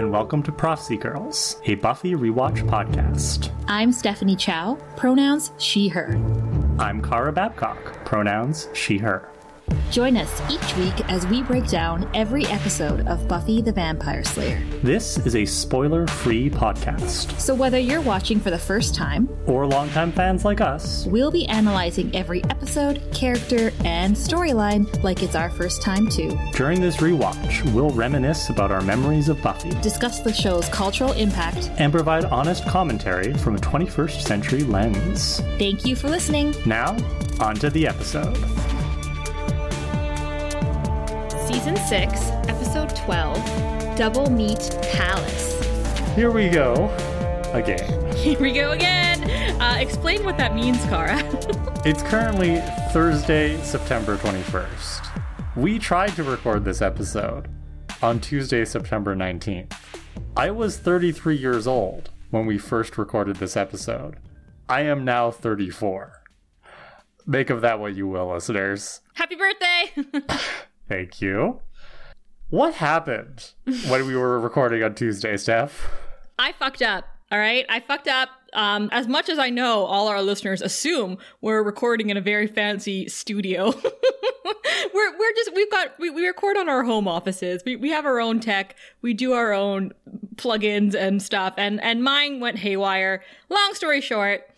and welcome to Prophecy Girls, a Buffy rewatch podcast. I'm Stephanie Chow, pronouns she, her. I'm Kara Babcock, pronouns she, her. Join us each week as we break down every episode of Buffy the Vampire Slayer. This is a spoiler free podcast. So, whether you're watching for the first time or longtime fans like us, we'll be analyzing every episode, character, and storyline like it's our first time, too. During this rewatch, we'll reminisce about our memories of Buffy, discuss the show's cultural impact, and provide honest commentary from a 21st century lens. Thank you for listening. Now, on to the episode. Season 6, Episode 12 Doublemeat Palace. Here we go again. Here we go again. Uh, explain what that means, Kara. it's currently Thursday, September 21st. We tried to record this episode on Tuesday, September 19th. I was 33 years old when we first recorded this episode. I am now 34. Make of that what you will, listeners. Happy birthday! Thank you. What happened when we were recording on Tuesday, Steph? I fucked up. All right, I fucked up. Um, as much as I know, all our listeners assume we're recording in a very fancy studio. we're we're just we've got we, we record on our home offices. We we have our own tech. We do our own plugins and stuff. And and mine went haywire. Long story short,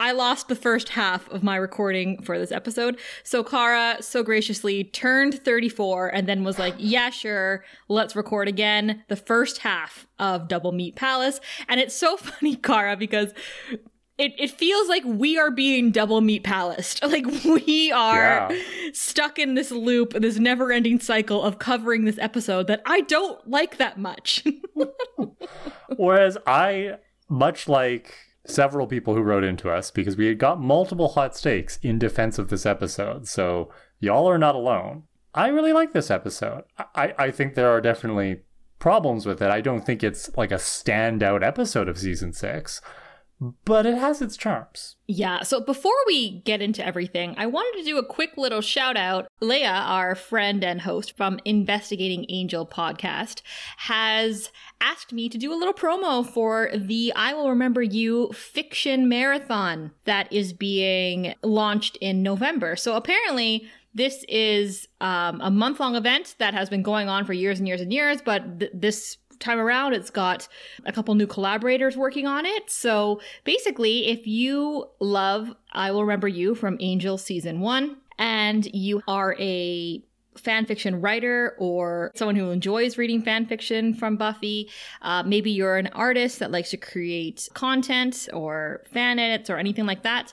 I lost the first half of my recording for this episode. So Kara so graciously turned 34 and then was like, yeah, sure, let's record again the first half of Doublemeat Palace. And it's so funny, Kara, because it, it feels like we are being double meat palaced. Like we are yeah. stuck in this loop, this never ending cycle of covering this episode that I don't like that much. Whereas I, much like several people who wrote into us because we had got multiple hot stakes in defense of this episode. So y'all are not alone. I really like this episode. I, I think there are definitely problems with it. I don't think it's like a standout episode of season six but it has its charms. Yeah. So before we get into everything, I wanted to do a quick little shout out. Leah, our friend and host from Investigating Angel podcast, has asked me to do a little promo for the I Will Remember You fiction marathon that is being launched in November. So apparently, this is um, a month long event that has been going on for years and years and years, but th- this time around, it's got a couple new collaborators working on it. So basically, if you love I Will Remember You from Angel Season 1, and you are a fan fiction writer or someone who enjoys reading fan fiction from Buffy. Uh, maybe you're an artist that likes to create content or fan edits or anything like that.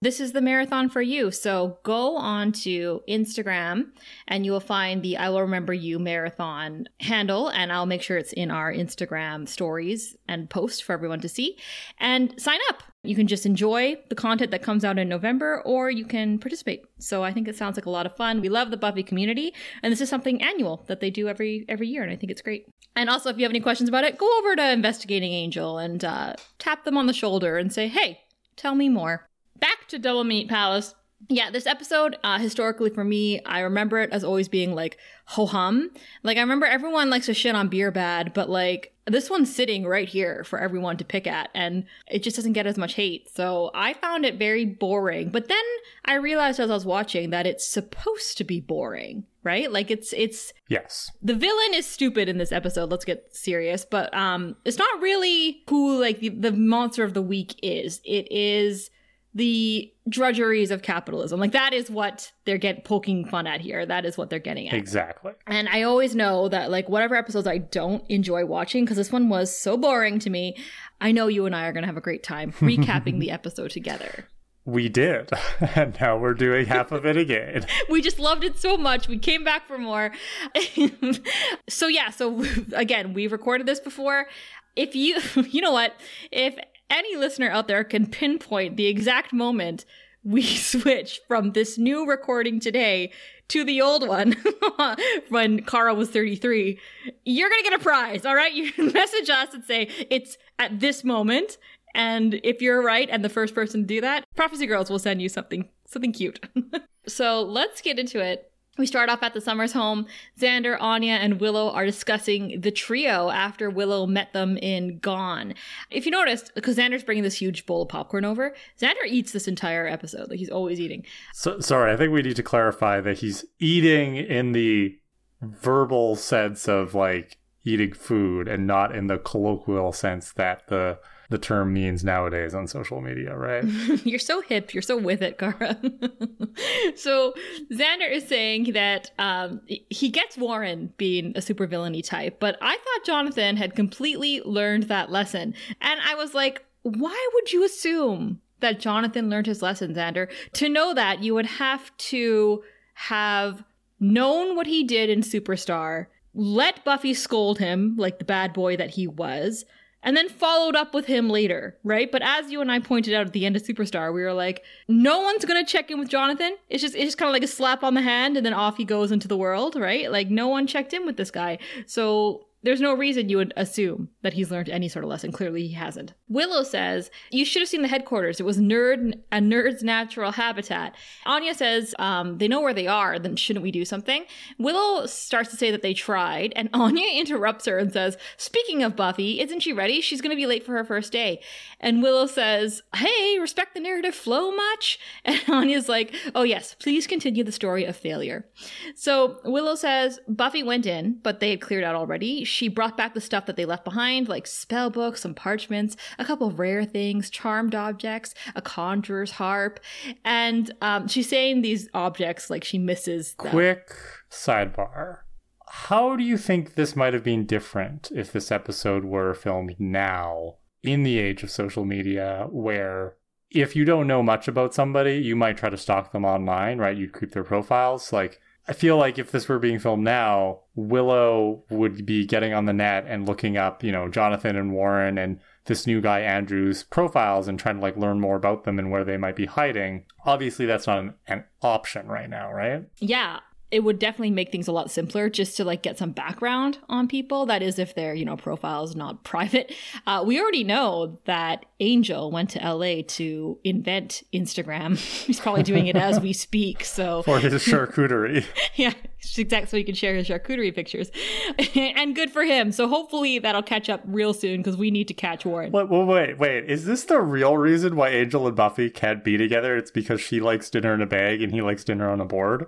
This is the marathon for you. So go on to Instagram and you will find the I Will Remember You marathon handle, and I'll make sure it's in our Instagram stories and post for everyone to see. And sign up. You can just enjoy the content that comes out in November, or you can participate. So I think it sounds like a lot of fun. We love the Buffy community, and this is something annual that they do every every year, and I think it's great. And also, if you have any questions about it, go over to Investigating Angel and uh, tap them on the shoulder and say, "Hey, tell me more." back to Doublemeat Palace. Yeah, this episode, uh, historically for me, I remember it as always being like ho hum. Like, I remember everyone likes to shit on beer bad, but like, this one's sitting right here for everyone to pick at, and it just doesn't get as much hate. So I found it very boring. But then I realized as I was watching that it's supposed to be boring, right? Like it's it's yes. The villain is stupid in this episode. Let's get serious, but um, it's not really who like the, the monster of the week is. It is the drudgeries of capitalism. Like that is what they're get poking fun at here. That is what they're getting at. Exactly. And I always know that like whatever episodes I don't enjoy watching because this one was so boring to me, I know you and I are going to have a great time recapping the episode together. We did. And now we're doing half of it again. we just loved it so much. We came back for more. so yeah, so again, we've recorded this before. If you you know what? If any listener out there can pinpoint the exact moment we switch from this new recording today to the old one when Kara was 33, you're going to get a prize, all right? You message us and say it's at this moment. And if you're right and the first person to do that, Prophecy Girls will send you something something cute. so let's get into it. We start off at the Summers home. Xander, Anya, and Willow are discussing the trio after Willow met them in Gone. If you noticed, because Xander's bringing this huge bowl of popcorn over, Xander eats this entire episode. Like he's always eating. So, sorry, I think we need to clarify that he's eating in the verbal sense of like eating food and not in the colloquial sense that the the term means nowadays on social media, right? you're so hip. You're so with it, Kara. so Xander is saying that um, he gets Warren being a supervillainy type, but I thought Jonathan had completely learned that lesson. And I was like, why would you assume that Jonathan learned his lesson, Xander? To know that, you would have to have known what he did in Superstar, let Buffy scold him like the bad boy that he was, and then followed up with him later, right? But as you and I pointed out at the end of Superstar, we were like, no one's gonna check in with Jonathan. It's just it's just kind of like a slap on the hand, and then off he goes into the world, right? Like no one checked in with this guy. So there's no reason you would assume that he's learned any sort of lesson. Clearly, he hasn't. Willow says, You should have seen the headquarters. It was nerd a nerd's natural habitat. Anya says, um, They know where they are, then shouldn't we do something? Willow starts to say that they tried, and Anya interrupts her and says, Speaking of Buffy, isn't she ready? She's going to be late for her first day. And Willow says, Hey, respect the narrative flow much? And Anya's like, Oh, yes, please continue the story of failure. So Willow says, Buffy went in, but they had cleared out already she brought back the stuff that they left behind, like spell books, some parchments, a couple rare things, charmed objects, a conjurer's harp, and um, she's saying these objects like she misses. Them. Quick sidebar. How do you think this might have been different if this episode were filmed now in the age of social media where if you don't know much about somebody, you might try to stalk them online, right? You'd creep their profiles. Like, I feel like if this were being filmed now, Willow would be getting on the net and looking up, you know, Jonathan and Warren and this new guy Andrew's profiles and trying to like learn more about them and where they might be hiding. Obviously, that's not an, an option right now, right? Yeah it would definitely make things a lot simpler just to like get some background on people. That is, if their you know profile is not private. Uh, we already know that Angel went to LA to invent Instagram. He's probably doing it as we speak. So for his charcuterie. yeah, exactly. So he can share his charcuterie pictures, and good for him. So hopefully that'll catch up real soon because we need to catch Warren. Wait, wait, wait. Is this the real reason why Angel and Buffy can't be together? It's because she likes dinner in a bag and he likes dinner on a board.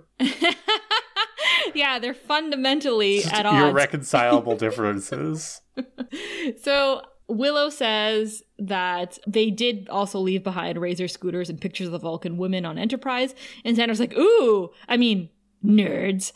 Yeah, they're fundamentally at odds. Irreconcilable differences. so Willow says that they did also leave behind razor scooters and pictures of the Vulcan women on Enterprise. And Xander's like, ooh, I mean, nerds.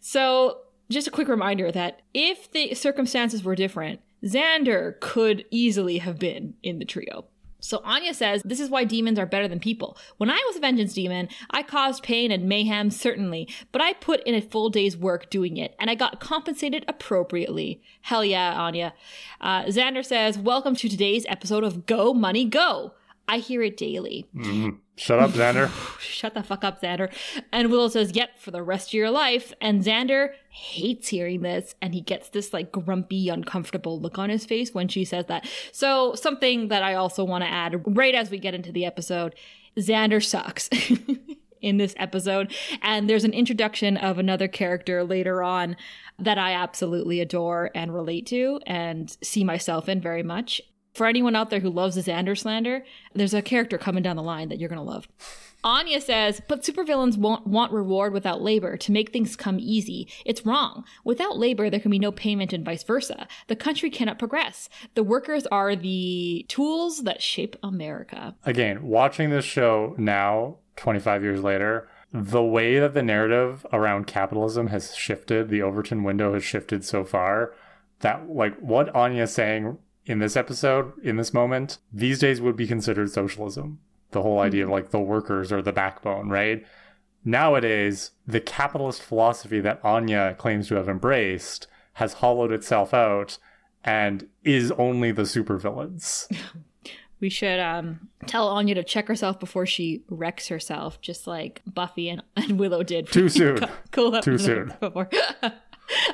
So just a quick reminder that if the circumstances were different, Xander could easily have been in the trio. So Anya says, This is why demons are better than people. When I was a vengeance demon, I caused pain and mayhem, certainly, but I put in a full day's work doing it, and I got compensated appropriately. Hell yeah, Anya. Uh, Xander says, Welcome to today's episode of Go Money Go. I hear it daily. Mm-hmm. Shut up, Xander. Shut the fuck up, Xander. And Willow says, Yep, for the rest of your life. And Xander hates hearing this. And he gets this like grumpy, uncomfortable look on his face when she says that. So, something that I also want to add right as we get into the episode Xander sucks. in this episode. And there's an introduction of another character later on that I absolutely adore and relate to and see myself in very much. For anyone out there who loves the Xander slander, there's a character coming down the line that you're going to love. Anya says, but supervillains won't want reward without labor to make things come easy. It's wrong. Without labor, there can be no payment and vice versa. The country cannot progress. The workers are the tools that shape America. Again, watching this show now, 25 years later, the way that the narrative around capitalism has shifted, the Overton window has shifted so far, that like what Anya's saying in this episode, in this moment, these days would be considered socialism. The whole idea of like the workers are the backbone, right? Nowadays, the capitalist philosophy that Anya claims to have embraced has hollowed itself out and is only the supervillains. We should um, tell Anya to check herself before she wrecks herself, just like Buffy and, and Willow did. Too soon. cool Too soon. Before.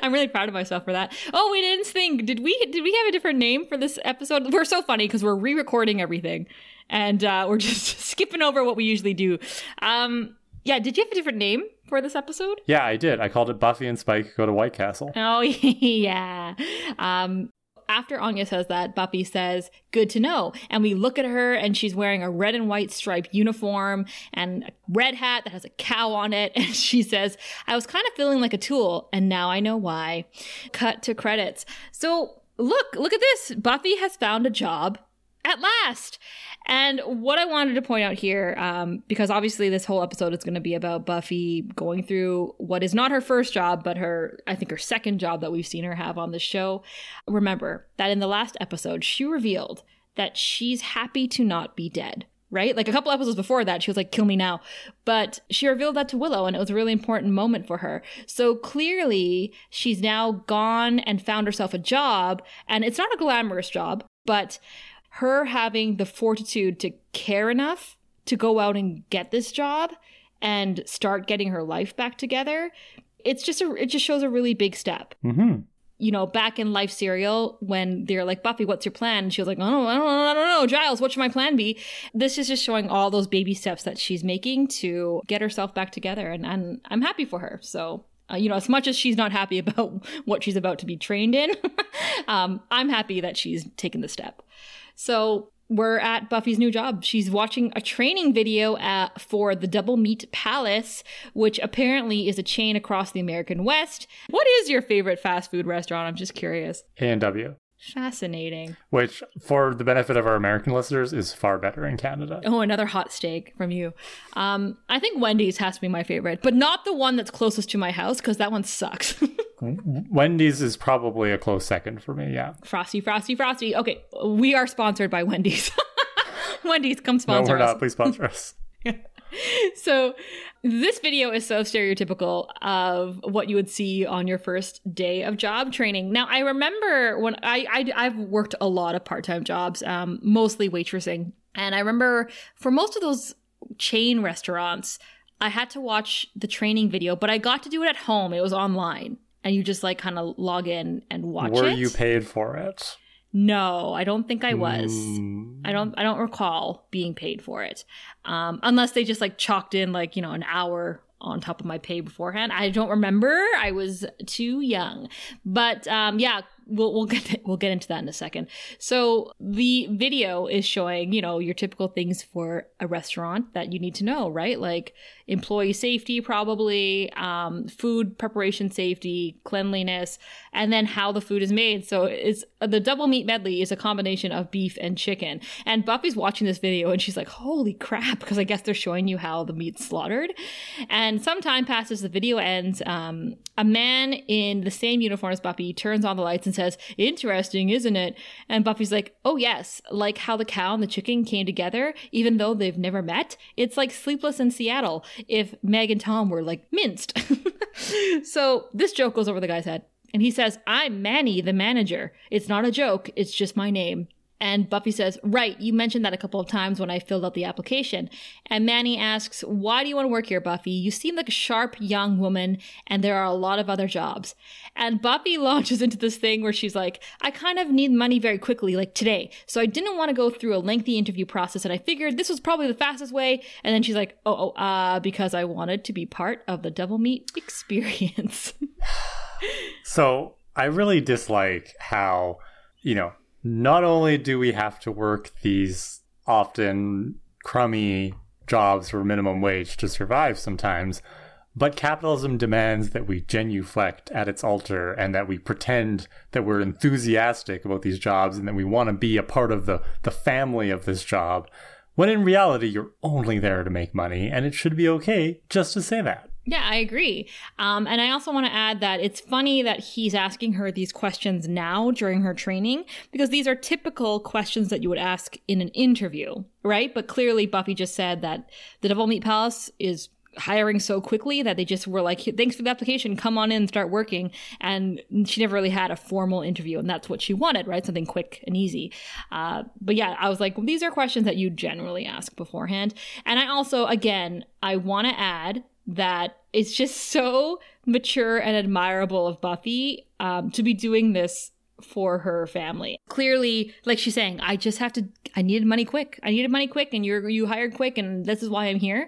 I'm really proud of myself for that. Oh, we didn't think. Did we? Did we have a different name for this episode? We're so funny because we're re-recording everything, and uh, we're just skipping over what we usually do. Um, yeah. Did you have a different name for this episode? Yeah, I did. I called it Buffy and Spike Go to White Castle. Oh, yeah. Um, after Anya says that, Buffy says, Good to know. And we look at her and she's wearing a red and white striped uniform and a red hat that has a cow on it. And she says, I was kind of feeling like a tool, and now I know why. Cut to credits. So look, look at this. Buffy has found a job at last. And what I wanted to point out here, um, because obviously this whole episode is going to be about Buffy going through what is not her first job, but her, I think, her second job that we've seen her have on the show. Remember that in the last episode, she revealed that she's happy to not be dead. Right? Like a couple episodes before that, she was like, kill me now. But she revealed that to Willow, and it was a really important moment for her. So clearly, she's now gone and found herself a job, and it's not a glamorous job, but her having the fortitude to care enough to go out and get this job and start getting her life back together it's just a it just shows a really big step. Mm-hmm. you know back in life serial when they're like buffy what's your plan? And she was like oh i don't know i don't know. Giles what should my plan be? This is just showing all those baby steps that she's making to get herself back together and, and i'm happy for her. So uh, you know, as much as she's not happy about what she's about to be trained in, um, I'm happy that she's taken the step. So we're at Buffy's new job. She's watching a training video at, for the Double Meat Palace, which apparently is a chain across the American West. What is your favorite fast food restaurant? I'm just curious. A&W, Fascinating. which, for the benefit of our American listeners, is far better in Canada. Oh, another hot steak from you. Um, I think Wendy's has to be my favorite, but not the one that's closest to my house because that one sucks. Wendy's is probably a close second for me, yeah. frosty, frosty, frosty. Okay, we are sponsored by Wendy's. Wendy's, come No, sponsor we're us. not. Please sponsor us. So, this video is so stereotypical of what you would see on your first day of job training. Now, I remember when I, I have worked a lot of part time jobs, um, mostly waitressing, and I remember for most of those chain restaurants, I had to watch the training video, but I got to do it at home. It was online, and you just like kind of log in and watch Were it. Were you paid for it? No, I don't think I was. Mm. I don't I don't recall being paid for it. Um, unless they just like chalked in like, you know, an hour on top of my pay beforehand. I don't remember. I was too young. But um, yeah, we'll we'll get we'll get into that in a second. So the video is showing, you know, your typical things for a restaurant that you need to know, right? Like employee safety probably, um, food preparation safety, cleanliness, and then how the food is made. So it's the double meat medley is a combination of beef and chicken. And Buffy's watching this video and she's like, "Holy crap!" Because I guess they're showing you how the meat's slaughtered. And some time passes, the video ends. Um, a man in the same uniform as Buffy turns on the lights and says, "Interesting, isn't it?" And Buffy's like, "Oh yes, like how the cow and the chicken came together, even though they've never met. It's like Sleepless in Seattle if Meg and Tom were like minced." so this joke goes over the guy's head. And he says, I'm Manny, the manager. It's not a joke, it's just my name. And Buffy says, Right, you mentioned that a couple of times when I filled out the application. And Manny asks, Why do you want to work here, Buffy? You seem like a sharp young woman, and there are a lot of other jobs. And Buffy launches into this thing where she's like, I kind of need money very quickly, like today. So I didn't want to go through a lengthy interview process, and I figured this was probably the fastest way. And then she's like, Oh, oh, uh, because I wanted to be part of the Doublemeat Experience. So I really dislike how, you know, not only do we have to work these often crummy jobs for minimum wage to survive sometimes, but capitalism demands that we genuflect at its altar and that we pretend that we're enthusiastic about these jobs and that we want to be a part of the, the family of this job, when in reality, you're only there to make money, and it should be okay just to say that. Yeah, I agree. Um, and I also want to add that it's funny that he's asking her these questions now during her training because these are typical questions that you would ask in an interview, right? But clearly, Buffy just said that the Doublemeat Palace is hiring so quickly that they just were like, thanks for the application, come on in start working. And she never really had a formal interview, and that's what she wanted, right? Something quick and easy. Uh, but yeah, I was like, these are questions that you generally ask beforehand. And I also, again, I want to add that it's just so mature and admirable of Buffy um, to be doing this for her family. Clearly, like she's saying, I just have to I needed money quick. I needed money quick and you're you hired quick and this is why I'm here.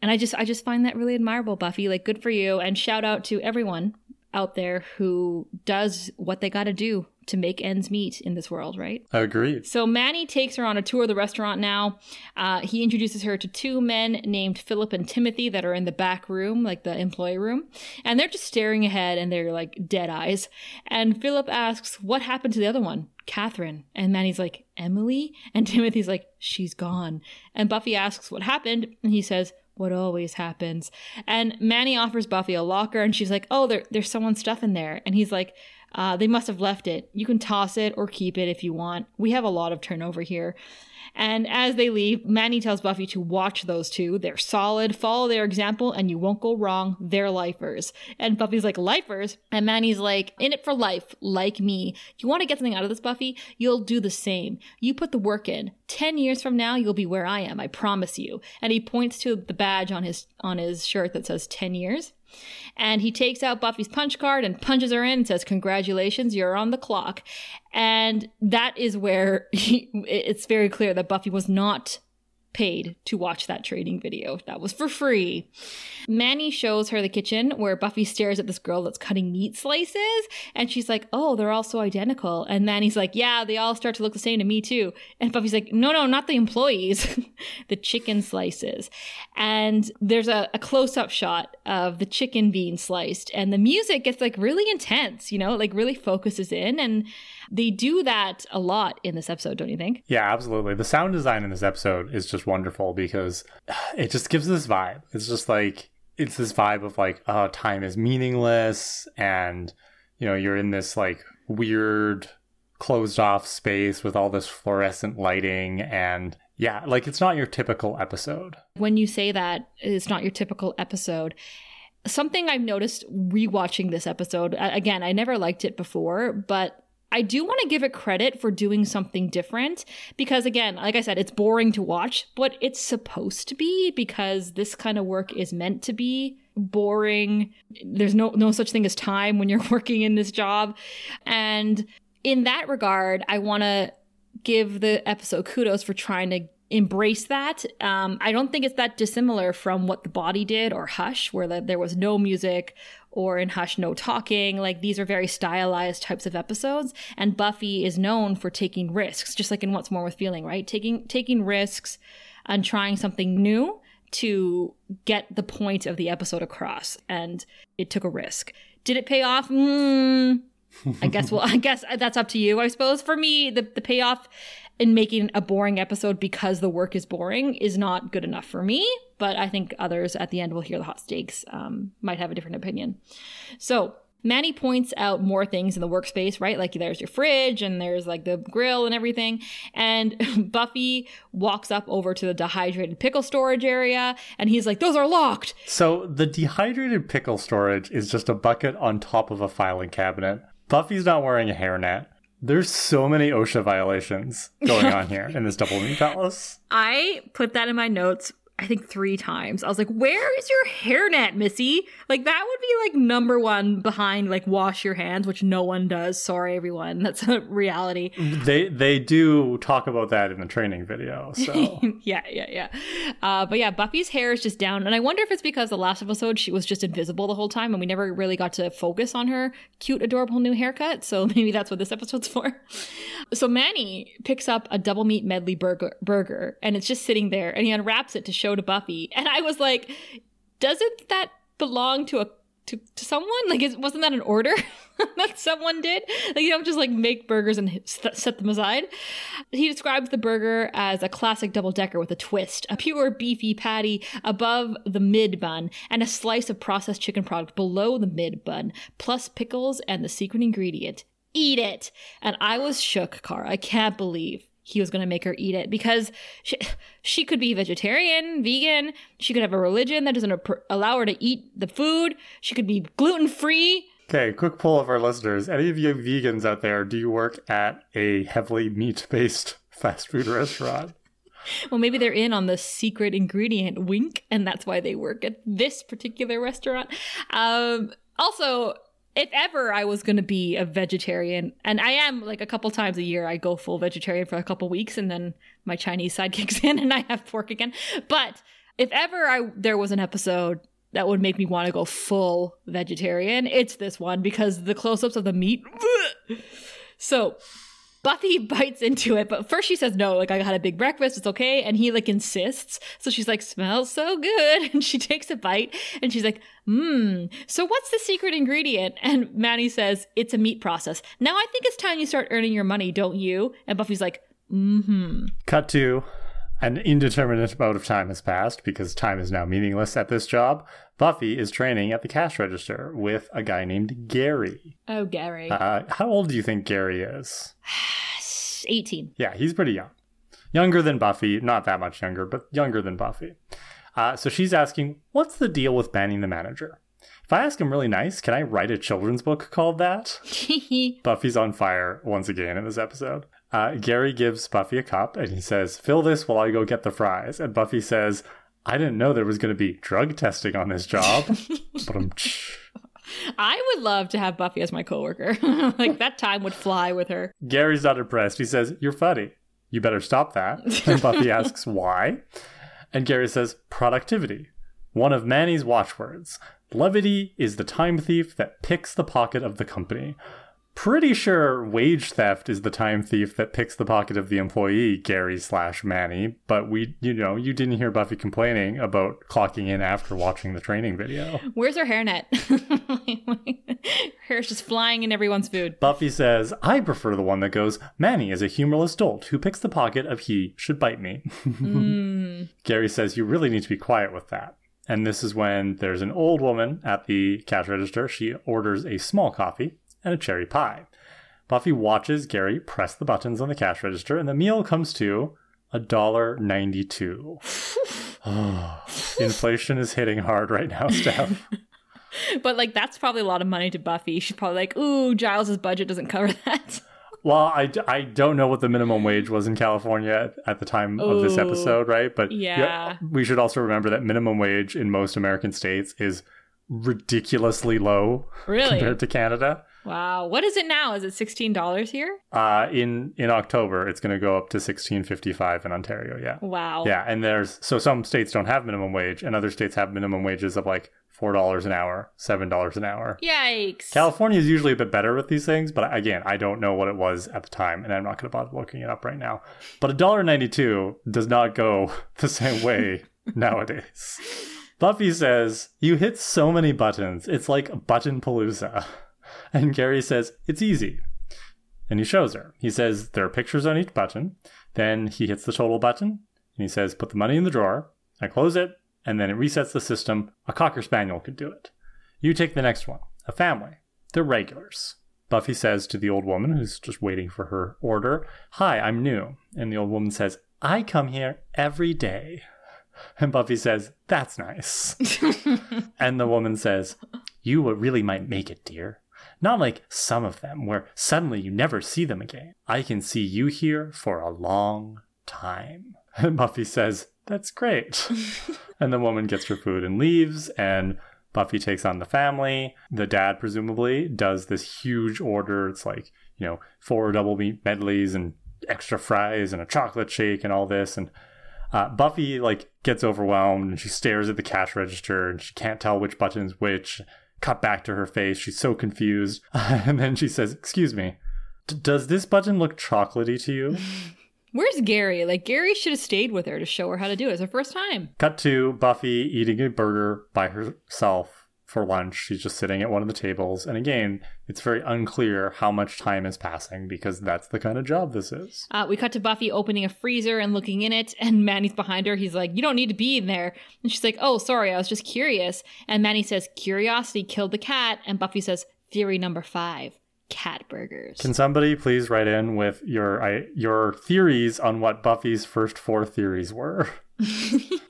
And I just I just find that really admirable, Buffy. Like good for you and shout out to everyone out there who does what they got to do to make ends meet in this world, right? I agree. So Manny takes her on a tour of the restaurant now. Uh, he introduces her to two men named Philip and Timothy that are in the back room, like the employee room. And they're just staring ahead and they're like dead eyes. And Philip asks, What happened to the other one? Catherine. And Manny's like, Emily? And Timothy's like, She's gone. And Buffy asks what happened. And he says, what always happens. And Manny offers Buffy a locker and she's like, Oh, there, there's someone's stuff in there. And he's like, uh, they must have left it. You can toss it or keep it if you want. We have a lot of turnover here. And as they leave, Manny tells Buffy to watch those two. They're solid, follow their example, and you won't go wrong. They're lifers. And Buffy's like, lifers? And Manny's like, in it for life, like me. You want to get something out of this, Buffy? You'll do the same. You put the work in. Ten years from now, you'll be where I am. I promise you. And he points to the badge on his on his shirt that says 10 years. And he takes out Buffy's punch card and punches her in and says, Congratulations, you're on the clock. And that is where he, it's very clear that Buffy was not paid to watch that training video. That was for free. Manny shows her the kitchen where Buffy stares at this girl that's cutting meat slices and she's like, "Oh, they're all so identical." And Manny's like, "Yeah, they all start to look the same to me too." And Buffy's like, "No, no, not the employees. the chicken slices." And there's a, a close-up shot of the chicken being sliced and the music gets like really intense, you know, like really focuses in and they do that a lot in this episode, don't you think? Yeah, absolutely. The sound design in this episode is just wonderful because it just gives this vibe. It's just like it's this vibe of like, oh, time is meaningless and you know, you're in this like weird closed off space with all this fluorescent lighting and yeah, like it's not your typical episode. When you say that it's not your typical episode, something I've noticed rewatching this episode, again, I never liked it before, but I do want to give it credit for doing something different because, again, like I said, it's boring to watch, but it's supposed to be because this kind of work is meant to be boring. There's no no such thing as time when you're working in this job, and in that regard, I want to give the episode kudos for trying to embrace that. Um, I don't think it's that dissimilar from what The Body did or Hush, where the, there was no music or in Hush, no talking. Like these are very stylized types of episodes. And Buffy is known for taking risks, just like in Once More with Feeling, right? Taking taking risks and trying something new to get the point of the episode across. And it took a risk. Did it pay off? Mm, I guess. Well, I guess that's up to you. I suppose for me, the the payoff in making a boring episode because the work is boring is not good enough for me. But I think others at the end will hear the hot stakes um, might have a different opinion. So Manny points out more things in the workspace, right? Like there's your fridge and there's like the grill and everything. And Buffy walks up over to the dehydrated pickle storage area and he's like, those are locked. So the dehydrated pickle storage is just a bucket on top of a filing cabinet. Buffy's not wearing a hairnet. There's so many OSHA violations going on here in this Doublemeat Palace. I put that in my notes I think three times. I was like, "Where is your hairnet, Missy?" Like that would be like number one behind like wash your hands, which no one does. Sorry, everyone. That's a reality. They they do talk about that in the training video. So yeah, yeah, yeah. Uh, but yeah, Buffy's hair is just down, and I wonder if it's because the last episode she was just invisible the whole time, and we never really got to focus on her cute, adorable new haircut. So maybe that's what this episode's for. So Manny picks up a double meat medley burger, burger, and it's just sitting there, and he unwraps it to show show to Buffy. And I was like, doesn't that belong to a to, to someone? Like, is, wasn't that an order that someone did? Like, you don't just like make burgers and set them aside. He describes the burger as a classic double decker with a twist, a pure beefy patty above the mid bun, and a slice of processed chicken product below the mid bun, plus pickles and the secret ingredient. Eat it! And I was shook, Kara. I can't believe he was going to make her eat it because she, she could be vegetarian, vegan. She could have a religion that doesn't allow her to eat the food. She could be gluten free. Okay, quick poll of our listeners. Any of you vegans out there, do you work at a heavily meat based fast food restaurant? Well, maybe they're in on the secret ingredient wink, and that's why they work at this particular restaurant. Um, also, if ever I was going to be a vegetarian, and I am like a couple times a year, I go full vegetarian for a couple weeks and then my Chinese side kicks in and I have pork again. But if ever I there was an episode that would make me want to go full vegetarian, it's this one because the close-ups of the meat. so Buffy bites into it, but first she says no, like I had a big breakfast, it's okay, and he like insists. So she's like, smells so good, and she takes a bite, and she's like, mmm. So what's the secret ingredient? And Manny says it's a meat process. Now I think it's time you start earning your money, don't you? And Buffy's like, mm-hmm. Cut to an indeterminate amount of time has passed because time is now meaningless at this job. Buffy is training at the cash register with a guy named Gary. Oh, Gary. Uh, how old do you think Gary is? 18. Yeah, he's pretty young. Younger than Buffy, not that much younger, but younger than Buffy. Uh, so she's asking, What's the deal with Manny the manager? If I ask him really nice, can I write a children's book called that? Buffy's on fire once again in this episode. Uh, Gary gives Buffy a cup and he says, Fill this while I go get the fries. And Buffy says, I didn't know there was going to be drug testing on this job. I would love to have Buffy as my coworker. like that time would fly with her. Gary's not impressed. He says, You're funny. You better stop that. And Buffy asks, Why? And Gary says, Productivity. One of Manny's watchwords. Levity is the time thief that picks the pocket of the company pretty sure wage theft is the time thief that picks the pocket of the employee, Gary slash Manny. But we, you know, you didn't hear Buffy complaining about clocking in after watching the training video. Where's her hairnet? Hair's just flying in everyone's food. Buffy says, I prefer the one that goes, Manny is a humorless dolt who picks the pocket of he should bite me. mm. Gary says, You really need to be quiet with that. And this is when there's an old woman at the cash register. She orders a small coffee and a cherry pie. Buffy watches Gary press the buttons on the cash register, and the meal comes to a dollar ninety-two. Inflation is hitting hard right now, Steph. but like that's probably a lot of money to Buffy. She's probably like, "Ooh, Giles's budget doesn't cover that." Well, I, I don't know what the minimum wage was in California at the time Ooh, of this episode, right? But yeah. yeah, we should also remember that minimum wage in most American states is ridiculously low really? compared to Canada. Wow. What is it now? Is it $16 here? Uh in in October it's going to go up to 16.55 in Ontario, yeah. Wow. Yeah, and there's so some states don't have minimum wage and other states have minimum wages of like $4 an hour, $7 an hour. Yikes. California is usually a bit better with these things, but again, I don't know what it was at the time and I'm not going to bother looking it up right now. But $1.92 does not go the same way nowadays. Buffy says, You hit so many buttons. It's like button palooza. And Gary says, It's easy. And he shows her. He says, There are pictures on each button. Then he hits the total button and he says, Put the money in the drawer. I close it and then it resets the system. A Cocker Spaniel could do it. You take the next one a family. They're regulars. Buffy says to the old woman who's just waiting for her order, Hi, I'm new. And the old woman says, I come here every day. And Buffy says, That's nice. and the woman says, You really might make it, dear. Not like some of them, where suddenly you never see them again. I can see you here for a long time. And Buffy says, That's great. and the woman gets her food and leaves, and Buffy takes on the family. The dad, presumably, does this huge order. It's like, you know, four double meat medleys and extra fries and a chocolate shake and all this. And uh, Buffy, like, gets overwhelmed and she stares at the cash register and she can't tell which button's which cut back to her face. She's so confused. and then she says, Excuse me, does this button look chocolatey to you? Where's Gary? Like, Gary should have stayed with her to show her how to do it. It's her first time. Cut to Buffy eating a burger by herself for lunch. She's just sitting at one of the tables. And again, it's very unclear how much time is passing because that's the kind of job this is. Uh, we cut to Buffy opening a freezer and looking in it, and Manny's behind her. He's like, You don't need to be in there. And she's like, Oh, sorry, I was just curious. And Manny says, Curiosity killed the cat. And Buffy says, Theory number five cat burgers. Can somebody please write in with your I, your theories on what Buffy's first four theories were?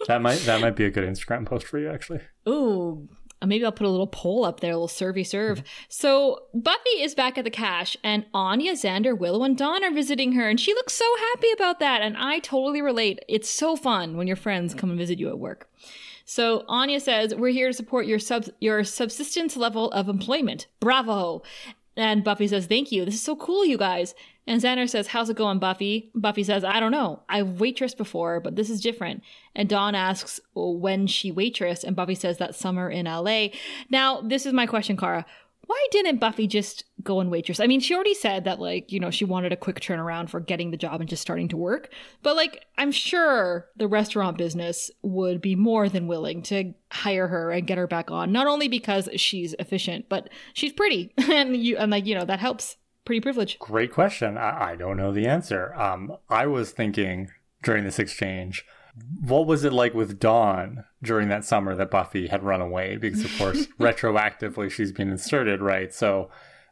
that might that might be a good Instagram post for you actually. Ooh, Uh, maybe I'll put a little poll up there, a little servy serve. So Buffy is back at the cash, and Anya, Xander, Willow, and Dawn are visiting her, and she looks so happy about that. And I totally relate. It's so fun when your friends come and visit you at work. So Anya says, "We're here to support your sub your subsistence level of employment. Bravo!" And Buffy says, "Thank you. This is so cool, you guys." And Xander says, How's it going, Buffy? Buffy says, I don't know. I've waitressed before, but this is different. And Dawn asks when she waitress, and Buffy says that summer in LA. Now, this is my question, Kara why didn't Buffy just go and waitress? I mean, she already said that, like, you know, she wanted a quick turnaround for getting the job and just starting to work. But, like, I'm sure the restaurant business would be more than willing to hire her and get her back on, not only because she's efficient, but she's pretty. and, you, and like, you know, that helps. Pretty privilege. Great question. I, I don't know the answer. Um, I was thinking during this exchange, what was it like with Dawn during that summer that Buffy had run away? Because of course, retroactively she's been inserted, right? So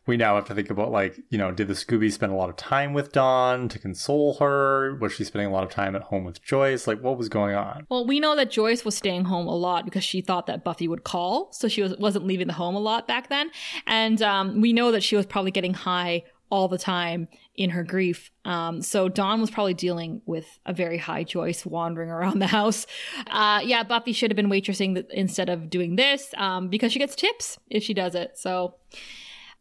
we now have to think about like, you know, did the Scooby spend a lot of time with Dawn to console her? Was she spending a lot of time at home with Joyce? Like, what was going on? Well, we know that Joyce was staying home a lot because she thought that Buffy would call, so she was, wasn't leaving the home a lot back then. And um, we know that she was probably getting high all the time in her grief. Um, so Dawn was probably dealing with a very high Joyce wandering around the house. Uh, yeah, Buffy should have been waitressing instead of doing this um, because she gets tips if she does it. So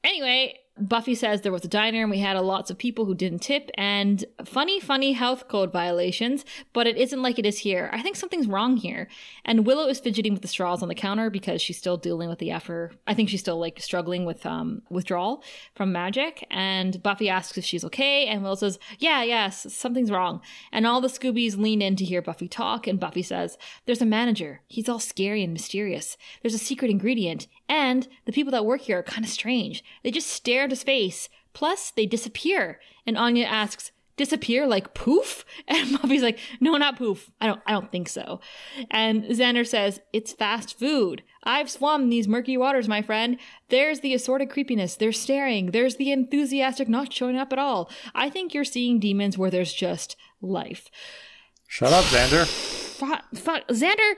anyway, Buffy says there was a diner and we had a lots of people who didn't tip and funny, funny health code violations, but it isn't like it is here. I think something's wrong here. And Willow is fidgeting with the straws on the counter because she's still dealing with the after. I think she's still like struggling with um, withdrawal from magic. And Buffy asks if she's okay, and Willow says, "Yeah, yes, something's wrong." And all the Scoobies lean in to hear Buffy talk, and Buffy says, "There's a manager. He's all scary and mysterious. There's a secret ingredient, and the people that work here are kind of strange. They just stare into space. Plus, they disappear. And Anya asks, disappear like poof? And Buffy's like, no, not poof. I don't I don't think so. And Xander says, it's fast food. I've swum these murky waters, my friend. There's the assorted creepiness. There's staring. There's the enthusiastic not showing up at all. I think you're seeing demons where there's just life. Shut up, Xander. Fuck, fuck. Xander,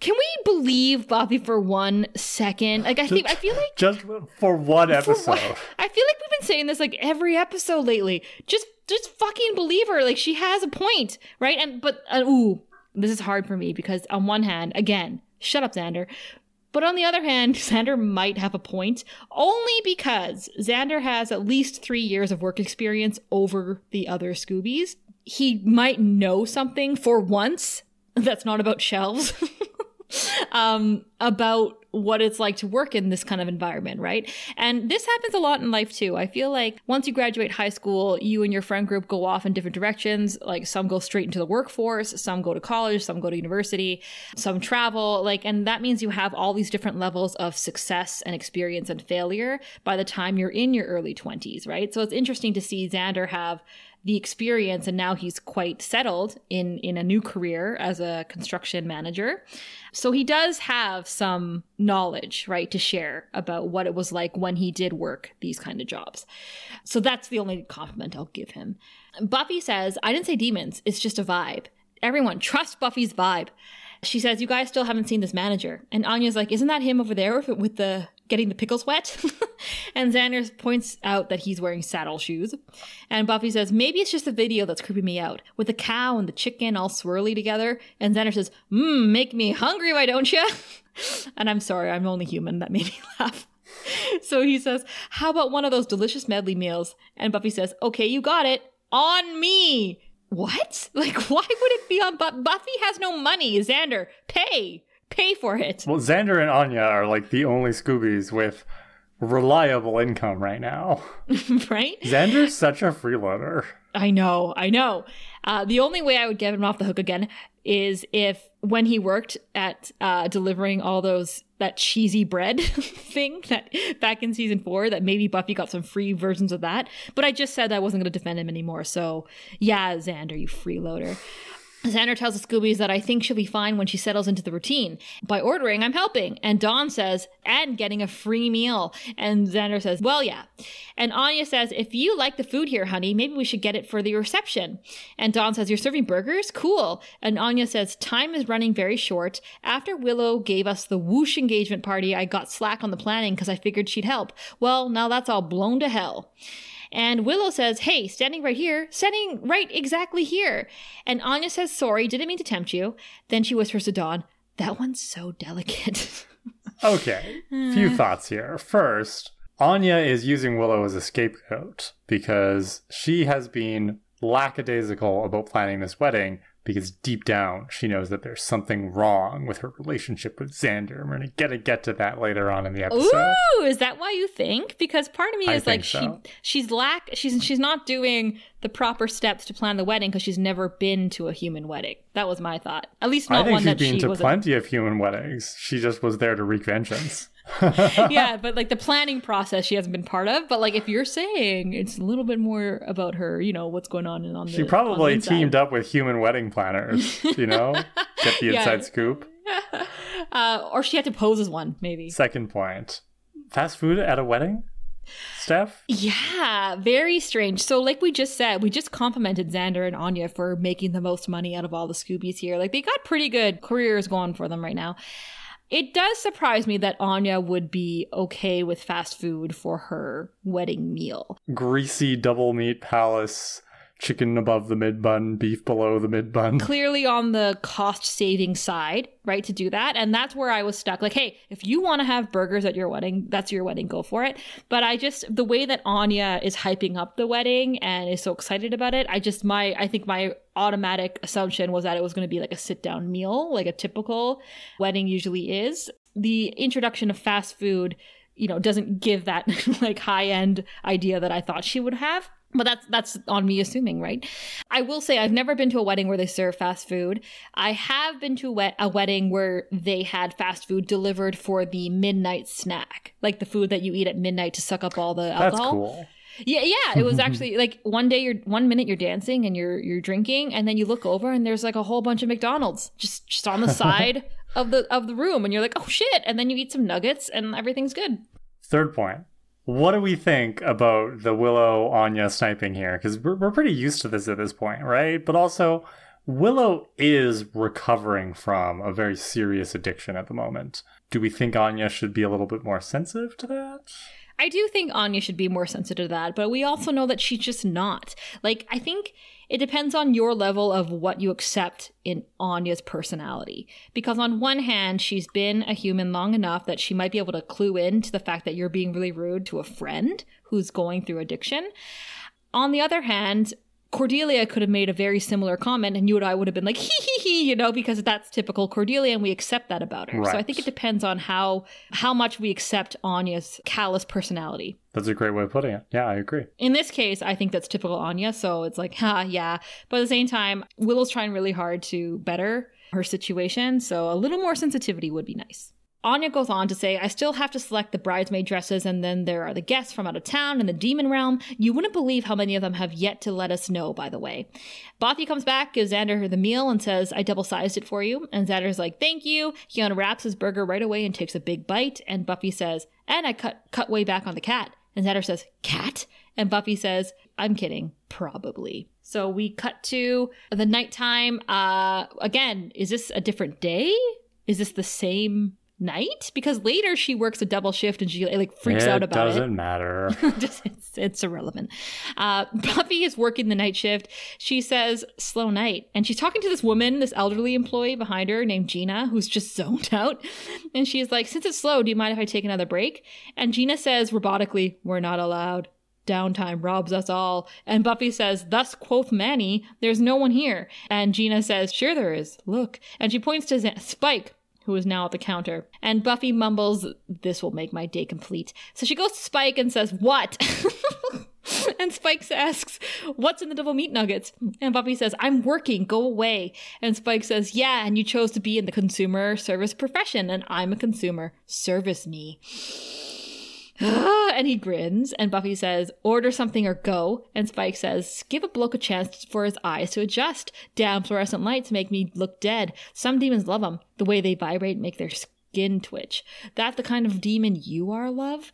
can we believe Buffy for one second? Like I think I feel like just for one episode. For one, I feel like we've been saying this like every episode lately. Just just fucking believe her. Like she has a point, right? And but uh, ooh, this is hard for me because on one hand, again, shut up, Xander. But on the other hand, Xander might have a point only because Xander has at least three years of work experience over the other Scoobies. He might know something for once that's not about shelves. um, about what it's like to work in this kind of environment, right? And this happens a lot in life too. I feel like once you graduate high school, you and your friend group go off in different directions. Like some go straight into the workforce, some go to college, some go to university, some travel. Like, and that means you have all these different levels of success and experience and failure by the time you're in your early 20s, right? So it's interesting to see Xander have the experience and now he's quite settled in in a new career as a construction manager. So he does have some knowledge right to share about what it was like when he did work these kind of jobs. So that's the only compliment i'll give him. Buffy says i didn't say demons. It's just a vibe. Everyone trust buffy's vibe. She says, You guys still haven't seen this manager. And Anya's like, Isn't that him over there with the getting the pickles wet? and Xander points out that he's wearing saddle shoes. And Buffy says, Maybe it's just the video that's creeping me out, with the cow and the chicken all swirly together. And Xander says, Mmm, make me hungry, why don't you? and I'm sorry, I'm only human. That made me laugh. so he says, How about one of those delicious medley meals? And Buffy says, Okay, you got it. On me what? Like, why would it be on Buffy? Buffy has no money. Xander, pay. Pay for it. Well, Xander and Anya are like the only Scoobies with reliable income right now. right? Xander's such a freeloader. I know, I know. Uh, the only way I would get him off the hook again is if when he worked at uh, delivering all those that cheesy bread thing that back in season four that maybe Buffy got some free versions of that. But I just said I wasn't going to defend him anymore. So yeah, Xander, you freeloader. Xander tells the Scoobies that I think she'll be fine when she settles into the routine. By ordering, I'm helping. And Dawn says, and getting a free meal. And Xander says, well, yeah. And Anya says, if you like the food here, honey, maybe we should get it for the reception. And Dawn says, you're serving burgers? Cool. And Anya says, time is running very short. After Willow gave us the whoosh engagement party, I got slack on the planning because I figured she'd help. Well, now that's all blown to hell. And Willow says, Hey, standing right here, standing right exactly here. And Anya says, Sorry, didn't mean to tempt you. Then she whispers to Dawn, That one's so delicate. okay, few thoughts here. First, Anya is using Willow as a scapegoat because she has been lackadaisical about planning this wedding because deep down she knows that there's something wrong with her relationship with Xander. We're gonna get to get to that later on in the episode. Ooh, is that why you think? Because part of me I is like so. she she's lack she's she's not doing the proper steps to plan the wedding because she's never been to a human wedding. That was my thought. At least not I think one she's that been she to plenty of human weddings. She just was there to wreak vengeance. yeah, but like the planning process she hasn't been part of. But like if you're saying it's a little bit more about her, you know what's going on and on the She probably on the teamed up with human wedding planners, you know? Get the Yeah. inside scoop. uh, or she had to pose as one maybe. Second point. Fast food at a wedding? Steph? Yeah, very strange. So, like we just said, we just complimented Xander and Anya for making the most money out of all the Scoobies here. Like, they got pretty good careers going for them right now. It does surprise me that Anya would be okay with fast food for her wedding meal. Greasy Doublemeat Palace, chicken above the mid bun, beef below the mid bun. Clearly on the cost saving side, right, to do that. And that's where I was stuck. Like, hey, if you want to have burgers at your wedding, that's your wedding, go for it. But I just, the way that Anya is hyping up the wedding and is so excited about it, I just, my, I think my automatic assumption was that it was going to be like a sit down meal, like a typical wedding usually is. The introduction of fast food, you know, doesn't give that like high end idea that I thought she would have. But that's that's on me assuming, right? I will say I've never been to a wedding where they serve fast food. I have been to a, wed- a wedding where they had fast food delivered for the midnight snack, like the food that you eat at midnight to suck up all the alcohol. That's cool. Yeah, yeah. It was actually like one day you're one minute you're dancing and you're you're drinking, and then you look over and there's like a whole bunch of McDonald's just just on the side of the of the room, and you're like, oh shit! And then you eat some nuggets and everything's good. Third point. What do we think about the Willow Anya sniping here? Because we're, we're pretty used to this at this point, right? But also, Willow is recovering from a very serious addiction at the moment. Do we think Anya should be a little bit more sensitive to that? I do think Anya should be more sensitive to that, but we also know that she's just not. Like, I think it depends on your level of what you accept in Anya's personality. Because on one hand, she's been a human long enough that she might be able to clue in to the fact that you're being really rude to a friend who's going through addiction. On the other hand, Cordelia could have made a very similar comment, and you and I would have been like, hee hee hee, you know, because that's typical Cordelia, and we accept that about her. So I think it depends on how how much we accept Anya's callous personality. That's a great way of putting it. Yeah, I agree. In this case, I think that's typical Anya, so it's like, ha, yeah. But at the same time, Willow's trying really hard to better her situation, so a little more sensitivity would be nice. Anya goes on to say, I still have to select the bridesmaid dresses, and then there are the guests from out of town and the demon realm. You wouldn't believe how many of them have yet to let us know, by the way. Buffy comes back, gives Xander the meal, and says, I double sized it for you. And Xander's like, Thank you. He unwraps his burger right away and takes a big bite. And Buffy says, And I cut, cut way back on the cat. And Xander says, Cat? And Buffy says, I'm kidding. Probably. So we cut to the nighttime. Uh, again, is this a different day? Is this the same night? Because later she works a double shift and she like freaks it out about it. It doesn't matter. It's, it's irrelevant. Uh, Buffy is working the night shift. She says, slow night. And she's talking to this woman, this elderly employee behind her named Gina, who's just zoned out. And she's like, since it's slow, do you mind if I take another break? And Gina says robotically, we're not allowed. Downtime robs us all. And Buffy says, Thus quoth Manny, there's no one here. And Gina says, Sure there is. Look. And she points to Spike, who is now at the counter. And Buffy mumbles, This will make my day complete. So she goes to Spike and says, What? and Spike asks, What's in the double meat nuggets? And Buffy says, I'm working, go away. And Spike says, Yeah, and you chose to be in the consumer service profession, and I'm a consumer. Service me. and he grins, and Buffy says, Order something or go. And Spike says, Give a bloke a chance for his eyes to adjust. Damn fluorescent lights make me look dead. Some demons love them. The way they vibrate make their skin twitch. That the kind of demon you are, love?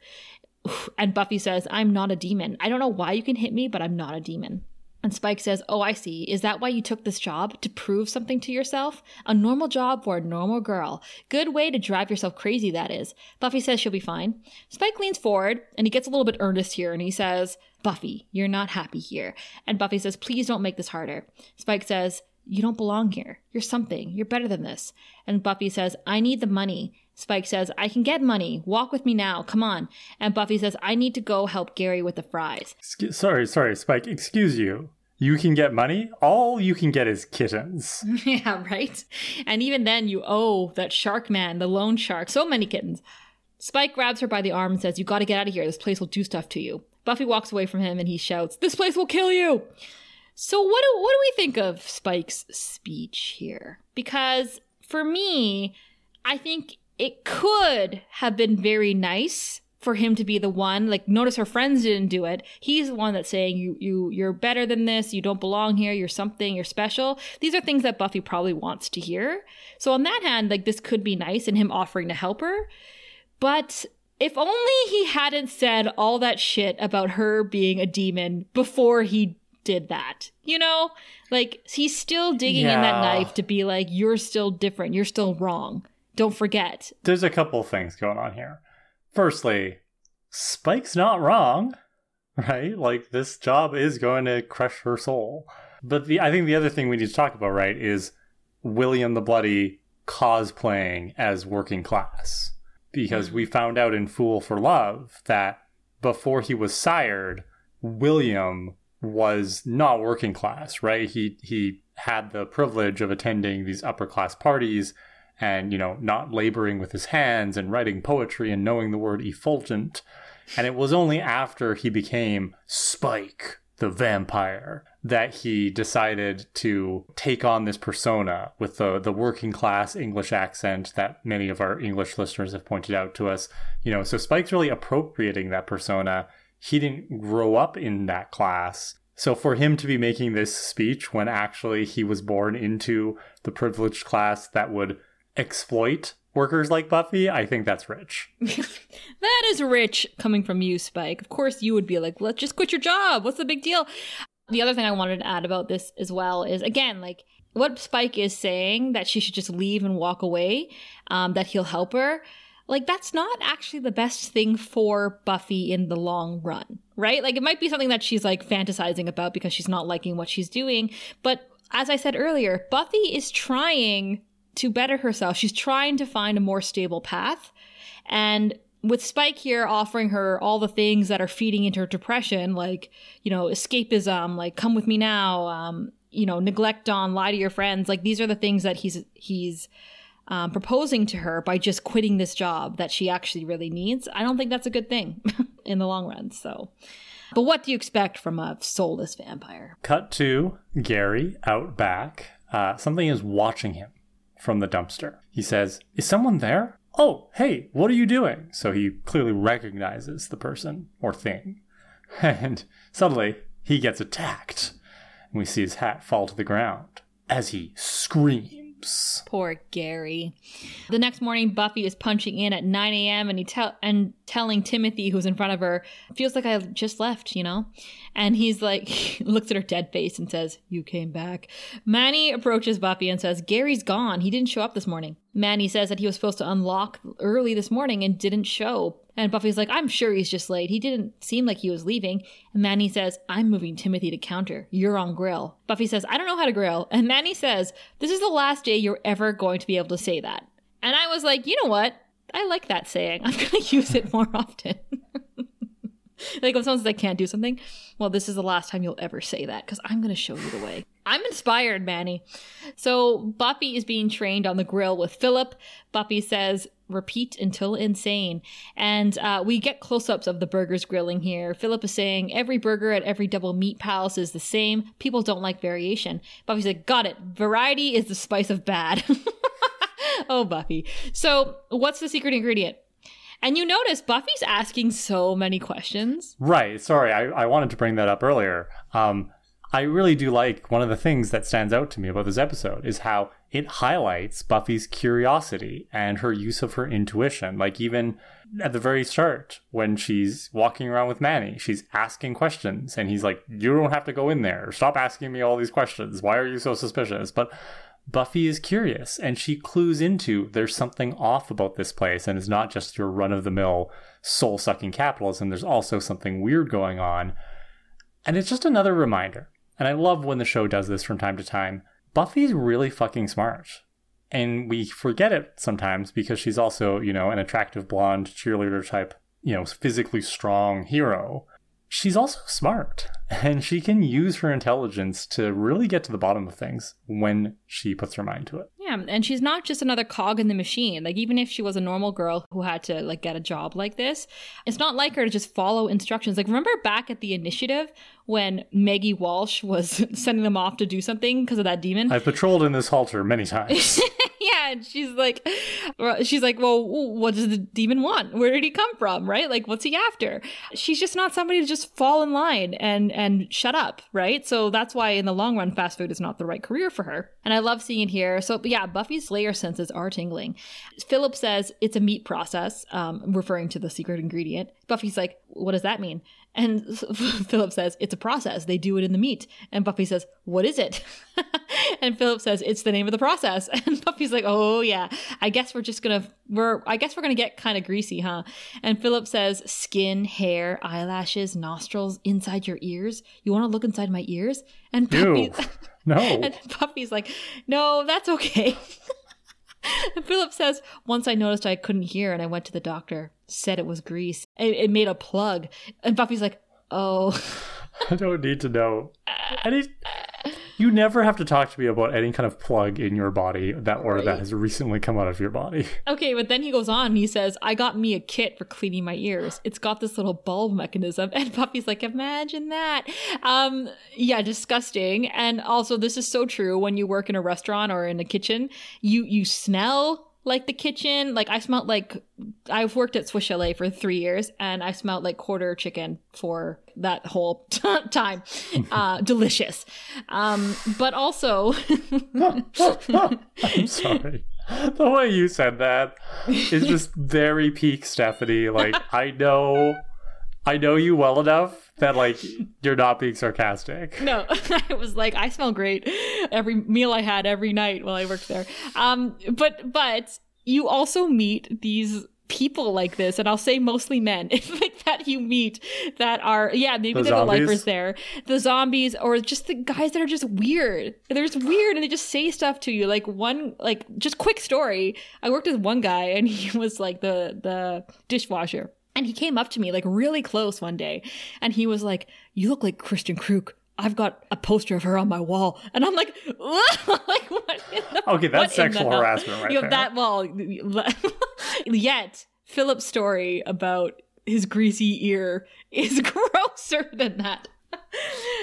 And Buffy says, I'm not a demon. I don't know why you can hit me, but I'm not a demon. And Spike says, Oh, I see. Is that why you took this job? To prove something to yourself? A normal job for a normal girl. Good way to drive yourself crazy, that is. Buffy says she'll be fine. Spike leans forward and he gets a little bit earnest here and he says, Buffy, you're not happy here. And Buffy says, Please don't make this harder. Spike says, You don't belong here. You're something. You're better than this. And Buffy says, I need the money. Spike says, I can get money. Walk with me now. Come on. And Buffy says, I need to go help Gary with the fries. Excuse- sorry, sorry, Spike. Excuse you. You can get money? All you can get is kittens. yeah, right? And even then, you owe that shark man, the loan shark, so many kittens. Spike grabs her by the arm and says, You gotta get out of here. This place will do stuff to you. Buffy walks away from him and he shouts, This place will kill you! So, what do, what do we think of Spike's speech here? Because for me, I think it could have been very nice for him to be the one like notice her friends didn't do it. He's the one that's saying you you you're better than this. You don't belong here. You're something. You're special. These are things that buffy probably wants to hear. So on that hand like this could be nice and him offering to help her. But if only he hadn't said all that shit about her being a demon before he did that you know? Like he's still digging in that knife to be like you're still different. You're still wrong don't forget There's a couple things going on here. Firstly, Spike's not wrong, right? Like this job is going to crush her soul. But the I think the other thing we need to talk about, right, is William the Bloody cosplaying as working class. Because hmm. we found out in Fool for Love that before he was sired, William was not working class, right? He he had the privilege of attending these upper class parties and you know not laboring with his hands and writing poetry and knowing the word effulgent. And it was only after he became spike the vampire that he decided to take on this persona with the the working class english accent that many of our english listeners have pointed out to us. You know so spike's really appropriating that persona. He didn't grow up in that class. So for him to be making this speech when actually he was born into the privileged class that would exploit workers like Buffy, I think that's rich. That is rich coming from you, Spike. Of course, you would be like, let's just quit your job. What's the big deal? The other thing I wanted to add about this as well is again, like what Spike is saying that she should just leave and walk away, um, that he'll help her. Like, that's not actually the best thing for Buffy in the long run, right? Like, it might be something that she's like fantasizing about because she's not liking what she's doing. But as I said earlier, Buffy is trying to better herself. She's trying to find a more stable path. And with Spike here offering her all the things that are feeding into her depression, like, you know, escapism, like come with me now, um, you know, neglect on, lie to your friends, like these are the things that he's he's um, proposing to her by just quitting this job that she actually really needs. I don't think that's a good thing in the long run. So, but what do you expect from a soulless vampire? Cut to Gary out back. Uh, something is watching him from the dumpster. He says, Is someone there? Oh, hey, what are you doing? So he clearly recognizes the person or thing. And suddenly he gets attacked. And we see his hat fall to the ground as he screams. Poor Gary. The next morning, Buffy is punching in at 9 a.m. and he tell and telling Timothy, who's in front of her, feels like I just left, you know. And he's like, looks at her dead face and says, "You came back." Manny approaches Buffy and says, "Gary's gone. He didn't show up this morning." Manny says that he was supposed to unlock early this morning and didn't show. And Buffy's like, I'm sure he's just late. He didn't seem like he was leaving. And Manny says, I'm moving Timothy to counter. You're on grill. Buffy says, I don't know how to grill. And Manny says, This is the last day you're ever going to be able to say that. And I was like, you know what? I like that saying. I'm going to use it more often. like when someone says I can't do something, well, this is the last time you'll ever say that because I'm going to show you the way. I'm inspired, Manny. So Buffy is being trained on the grill with Philip. Buffy says, repeat until insane. And uh, we get close ups of the burgers grilling here. Philip is saying, every burger at every Doublemeat Palace is the same. People don't like variation. Buffy's like, got it. Variety is the spice of bad. oh, Buffy. So, what's the secret ingredient? And you notice Buffy's asking so many questions. Right. Sorry, I, I wanted to bring that up earlier. Um, I really do like one of the things that stands out to me about this episode is how it highlights Buffy's curiosity and her use of her intuition. Like, even at the very start, when she's walking around with Manny, she's asking questions, and he's like, You don't have to go in there. Stop asking me all these questions. Why are you so suspicious? But Buffy is curious and she clues into there's something off about this place and it's not just your run of the mill soul sucking capitalism. There's also something weird going on. And it's just another reminder. And I love when the show does this from time to time. Buffy's really fucking smart. And we forget it sometimes because she's also, you know, an attractive blonde cheerleader type, you know, physically strong hero. She's also smart and she can use her intelligence to really get to the bottom of things when she puts her mind to it. Yeah, and she's not just another cog in the machine. Like even if she was a normal girl who had to like get a job like this, it's not like her to just follow instructions. Like remember back at the initiative when Maggie Walsh was sending them off to do something because of that demon? I've patrolled in this halter many times. and she's like, she's like, well, what does the demon want? Where did he come from? Right? Like, what's he after? She's just not somebody to just fall in line and and shut up, right? So that's why in the long run, fast food is not the right career for her. And I love seeing it here. So yeah, Buffy's Slayer senses are tingling. Philip says it's a meat process, um, referring to the secret ingredient. Buffy's like, what does that mean? And Philip says, It's a process. They do it in the meat. And Buffy says, What is it? and Philip says, It's the name of the process. And Buffy's like, Oh, yeah. I guess we're just gonna, we're, I guess we're gonna get kind of greasy, huh? And Philip says, Skin, hair, eyelashes, nostrils, inside your ears. You wanna look inside my ears? And Buffy, no. and Buffy's like, No, that's okay. And Philip says, Once I noticed I couldn't hear and I went to the doctor, said it was grease. It, it made a plug. And Buffy's like, Oh. I don't need to know. Any, you never have to talk to me about any kind of plug in your body that or right. that has recently come out of your body. Okay, but then he goes on and he says, I got me a kit for cleaning my ears. It's got this little bulb mechanism. And Buffy's like, imagine that. Um, yeah, disgusting. And also this is so true when you work in a restaurant or in a kitchen, you you smell like the kitchen. Like I smelled like I've worked at Swiss Chalet for three years, and I smelled like quarter chicken for that whole t- time. Uh, delicious, um, but also. I'm sorry. The way you said that is just very peak Stephanie. Like I know, I know you well enough that like you're not being sarcastic. No, I was like, I smell great every meal I had every night while I worked there. Um, but but you also meet these people like this, and I'll say mostly men, like that you meet that are yeah maybe the they're zombies. the lifers there, the zombies, or just the guys that are just weird. They're just weird, and they just say stuff to you. Like one like just quick story. I worked with one guy, and he was like the the dishwasher and he came up to me like really close one day and he was like, You look like Kristin Kreuk. I've got a poster of her on my wall. And I'm like, like what the, Okay, that's sexual harassment right you know, there. That well yet Philip's story about his greasy ear is grosser than that.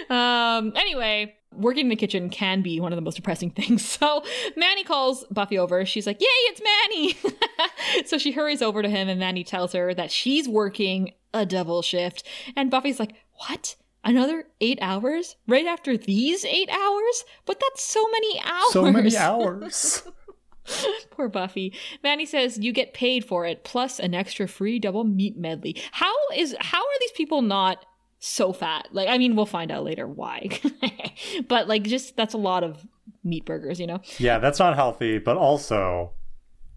um anyway, working in the kitchen can be one of the most depressing things. So Manny calls Buffy over. She's like, Yay, it's Manny. so she hurries over to him, and Manny tells her that she's working a double shift. And Buffy's like, What? Another eight hours? Right after these eight hours? But that's so many hours. So many hours. Poor Buffy. Manny says you get paid for it, plus an extra free double meat medley. How is how are these people not so fat. Like, I mean, we'll find out later why. but like, just that's a lot of meat burgers, you know? Yeah, that's not healthy. But also,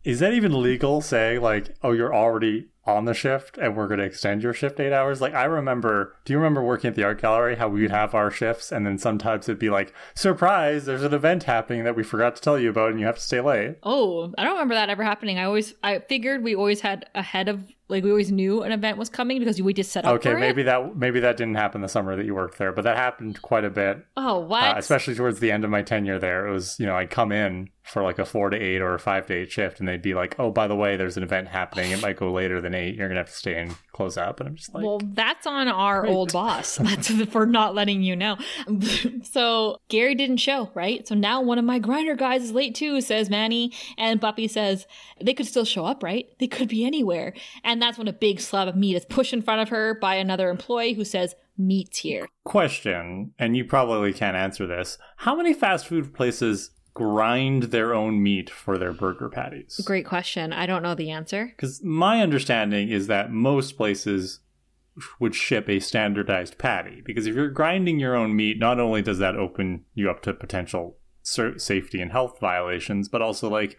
is that even legal? Say like, oh, you're already on the shift and we're going to extend your shift eight hours. Like I remember, do you remember working at the art gallery? How we'd have our shifts and then sometimes it'd be like, surprise, there's an event happening that we forgot to tell you about and you have to stay late. Oh, I don't remember that ever happening. I always, I figured we always had ahead of like we always knew an event was coming because we just set up. Okay, maybe it. that maybe that didn't happen the summer that you worked there, but that happened quite a bit. Oh, what? Uh, especially towards the end of my tenure there, it was you know I'd come in for like a four to eight or a five to eight shift, and they'd be like, "Oh, by the way, there's an event happening. It might go later than eight. You're gonna have to stay and close up." And I'm just like, "Well, that's on our great. old boss. That's for not letting you know." so Gary didn't show, right? So now one of my grinder guys is late too, says Manny, and Buffy says they could still show up, right? They could be anywhere, and that's when a big slab of meat is pushed in front of her by another employee who says, "Meat's here." Question, and you probably can't answer this: How many fast food places grind their own meat for their burger patties? Great question. I don't know the answer. Because my understanding is that most places would ship a standardized patty. Because if you're grinding your own meat, not only does that open you up to potential safety and health violations, but also like,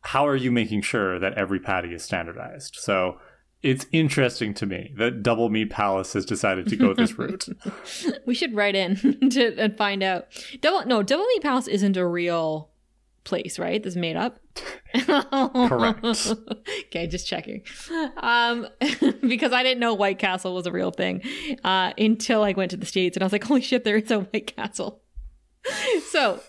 how are you making sure that every patty is standardized? So it's interesting to me that Doublemeat Palace has decided to go this route. we should write in to and find out. Double no, Doublemeat Palace isn't a real place, right? This is made up. Correct. okay, just checking. Um, because I didn't know White Castle was a real thing uh, until I went to the states, and I was like, "Holy shit, there is a White Castle." so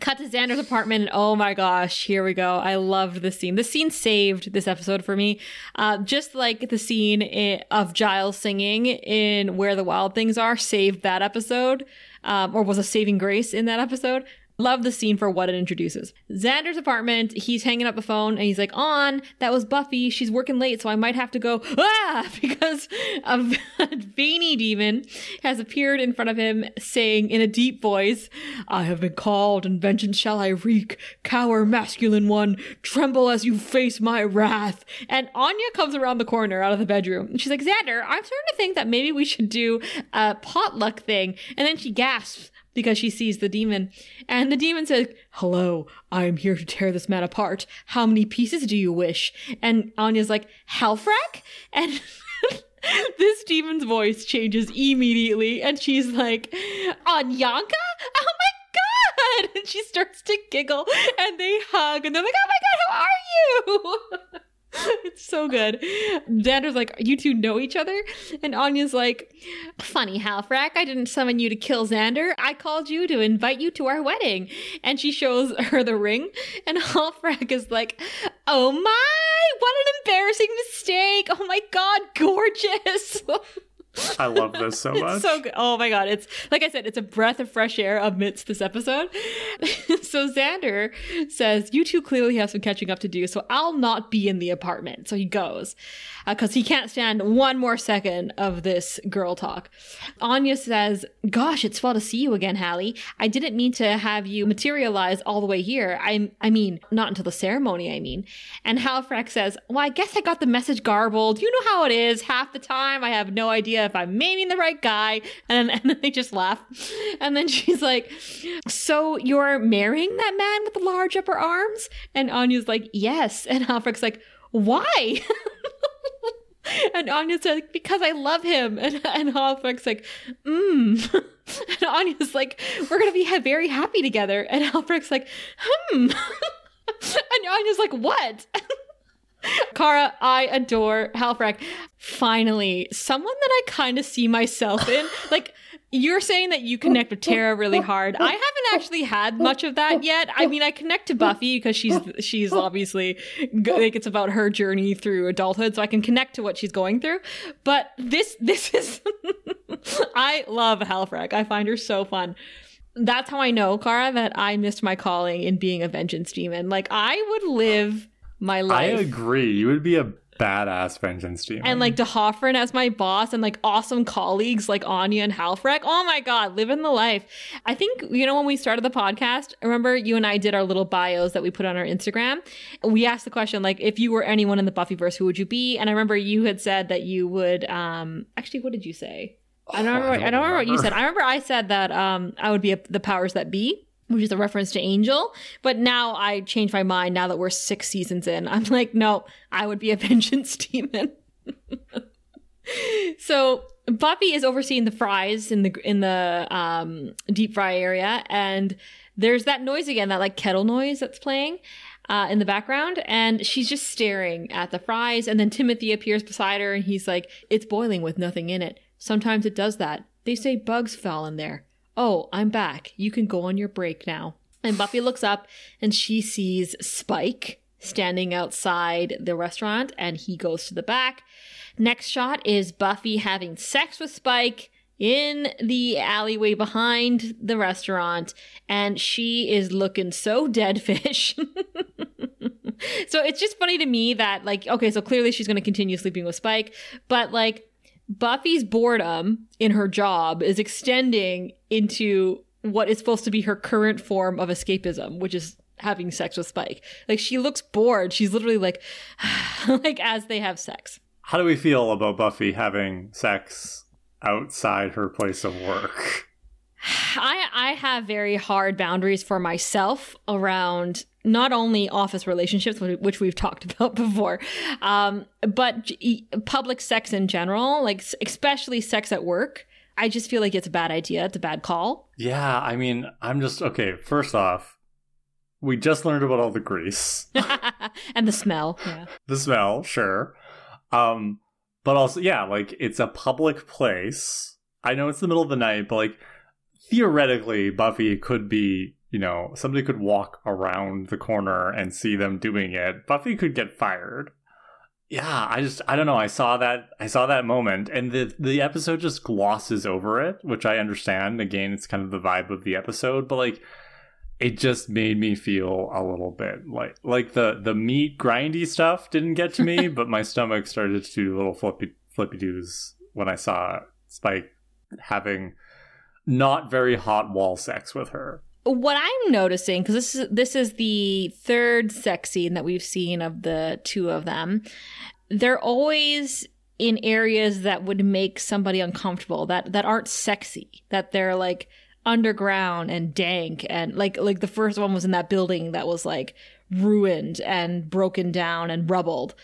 cut to Xander's apartment, and oh my gosh, here we go. I loved this scene. The scene saved this episode for me. Uh, just like the scene in, of Giles singing in Where the Wild Things Are saved that episode, um, or was a saving grace in that episode. Love the scene for what it introduces. Xander's apartment, he's hanging up the phone and he's like, On, that was Buffy. She's working late, so I might have to go, ah, because a veiny demon has appeared in front of him saying in a deep voice, I have been called and vengeance shall I wreak. Cower, masculine one, tremble as you face my wrath. And Anya comes around the corner out of the bedroom she's like, Xander, I'm starting to think that maybe we should do a potluck thing. And then she gasps because she sees the demon. And the demon says, Hello, I am here to tear this man apart. How many pieces do you wish? And Anya's like, Halfrek? And this demon's voice changes immediately. And she's like, Anyanka? Oh my god! And she starts to giggle and they hug and they're like, Oh my god, how are you? it's so good. Xander's like, You two know each other? And Anya's like, Funny, Halfrek, I didn't summon you to kill Xander. I called you to invite you to our wedding. And she shows her the ring. And Halfrek is like, Oh my, what an embarrassing mistake. Oh my god, gorgeous. I love this so much. So good. Oh my god, it's like I said, it's a breath of fresh air amidst this episode. so Xander says, "You two clearly have some catching up to do, so I'll not be in the apartment." So he goes because uh, he can't stand one more second of this girl talk. Anya says, "Gosh, it's fun to see you again, Hallie. I didn't mean to have you materialize all the way here. I, I mean, not until the ceremony. I mean." And Halfrek says, "Well, I guess I got the message garbled. You know how it is. Half the time, I have no idea." If I'm maiming the right guy. And then, and then they just laugh. And then she's like, So you're marrying that man with the large upper arms? And Anya's like, Yes. And Halfrek's like, Why? and Anya's like, Because I love him. And, and Halfrek's like, Mmm. And Anya's like, We're going to be very happy together. And Halfrek's like, Hmm. and Anya's like, What? Kara, I adore Halfrek. Finally, someone that I kind of see myself in. Like, you're saying that you connect with Tara really hard. I haven't actually had much of that yet. I mean, I connect to Buffy because she's she's obviously like it's about her journey through adulthood, so I can connect to what she's going through. But this this is I love Halfrek. I find her so fun that's how I know, Kara, that I missed my calling in being a vengeance demon. Like I would live my life. I agree. You would be a badass vengeance team. And like D'Hoffryn as my boss and like awesome colleagues like Anya and Halfrek. Oh my god, living the life. I think you know when we started the podcast, remember you and I did our little bios that we put on our Instagram. We asked the question like if you were anyone in the Buffyverse, who would you be? And I remember you had said that you would um actually what did you say? I don't, remember, I don't, I don't remember. what you said. I remember I said that um, I would be a, the powers that be which is a reference to Angel. But now I changed my mind now that we're six seasons in. I'm like, no, I would be a vengeance demon. so Buffy is overseeing the fries in the in the um, deep fry area, and there's that noise again, that like kettle noise that's playing. Uh, in the background, and she's just staring at the fries. And then Timothy appears beside her, and he's like, It's boiling with nothing in it. Sometimes it does that. They say bugs fell in there. Oh, I'm back. You can go on your break now. And Buffy looks up and she sees Spike standing outside the restaurant and he goes to the back. Next shot is Buffy having sex with Spike in the alleyway behind the restaurant and she is looking so dead fish. so it's just funny to me that like okay, so clearly she's going to continue sleeping with Spike, but like Buffy's boredom in her job is extending into what is supposed to be her current form of escapism, which is having sex with Spike. Like she looks bored. She's literally like like as they have sex. How do we feel about Buffy having sex outside her place of work? I I have very hard boundaries for myself around not only office relationships, which we've talked about before, um, but public sex in general, like especially sex at work. I just feel like it's a bad idea. It's a bad call. Yeah, I mean, I'm just okay. First off, we just learned about all the grease, and the smell. Yeah. the smell, sure. Um, but also, yeah, like it's a public place. I know it's the middle of the night, but like theoretically, Buffy could be, you know, somebody could walk around the corner and see them doing it. Buffy could get fired. Yeah, I just I don't know. I saw that I saw that moment and the the episode just glosses over it, which I understand. Again, it's kind of the vibe of the episode, but like it just made me feel a little bit like like the the meat grindy stuff didn't get to me, but my stomach started to do little flippy flippy doos when I saw Spike having not very hot wall sex with her. What I'm noticing, because this is this is the third sex scene that we've seen of the two of them, they're always in areas that would make somebody uncomfortable, that that aren't sexy, that they're like underground and dank and like like the first one was in that building that was like ruined and broken down and rubbled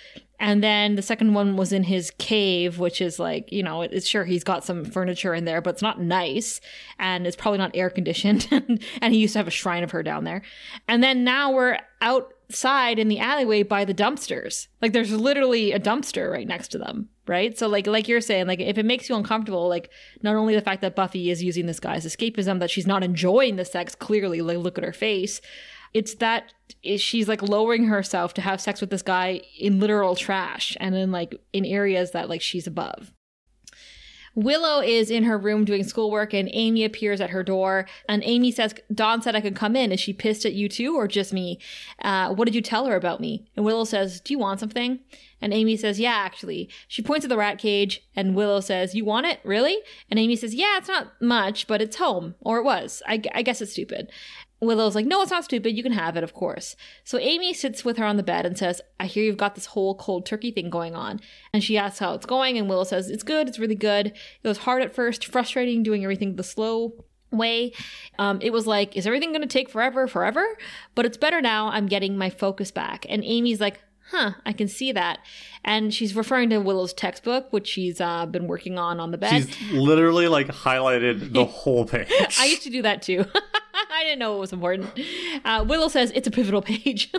and then the second one was in his cave, which is like, you know, it's sure he's got some furniture in there, but it's not nice. And it's probably not air conditioned. and, he used to have a shrine of her down there. And then now we're outside in the alleyway by the dumpsters. Like there's literally a dumpster right next to them. Right. So like, like you're saying, like if it makes you uncomfortable, like not only the fact that Buffy is using this guy's escapism, that she's not enjoying the sex, clearly, like look at her face. It's that she's like lowering herself to have sex with this guy in literal trash and in like in areas that like she's above. Willow is in her room doing schoolwork and Amy appears at her door and Amy says, Dawn said I could come in. Is she pissed at you too or just me? Uh, what did you tell her about me? And Willow says, Do you want something? And Amy says, Yeah, actually. She points at the rat cage and Willow says, You want it? Really? And Amy says, Yeah, it's not much, but it's home. Or it was. I, I guess it's stupid. Willow's like, no, it's not stupid. You can have it, of course. So Amy sits with her on the bed and says, I hear you've got this whole cold turkey thing going on. And she asks how it's going, and Willow says, It's good. It's really good. It was hard at first, frustrating doing everything the slow way. Um, it was like, Is everything going to take forever, forever? But it's better now. I'm getting my focus back. And Amy's like, Huh, I can see that. And she's referring to Willow's textbook, which she's uh, been working on on the bed. She's literally like highlighted the whole page. I used to do that too. I didn't know it was important. Uh, Willow says it's a pivotal page.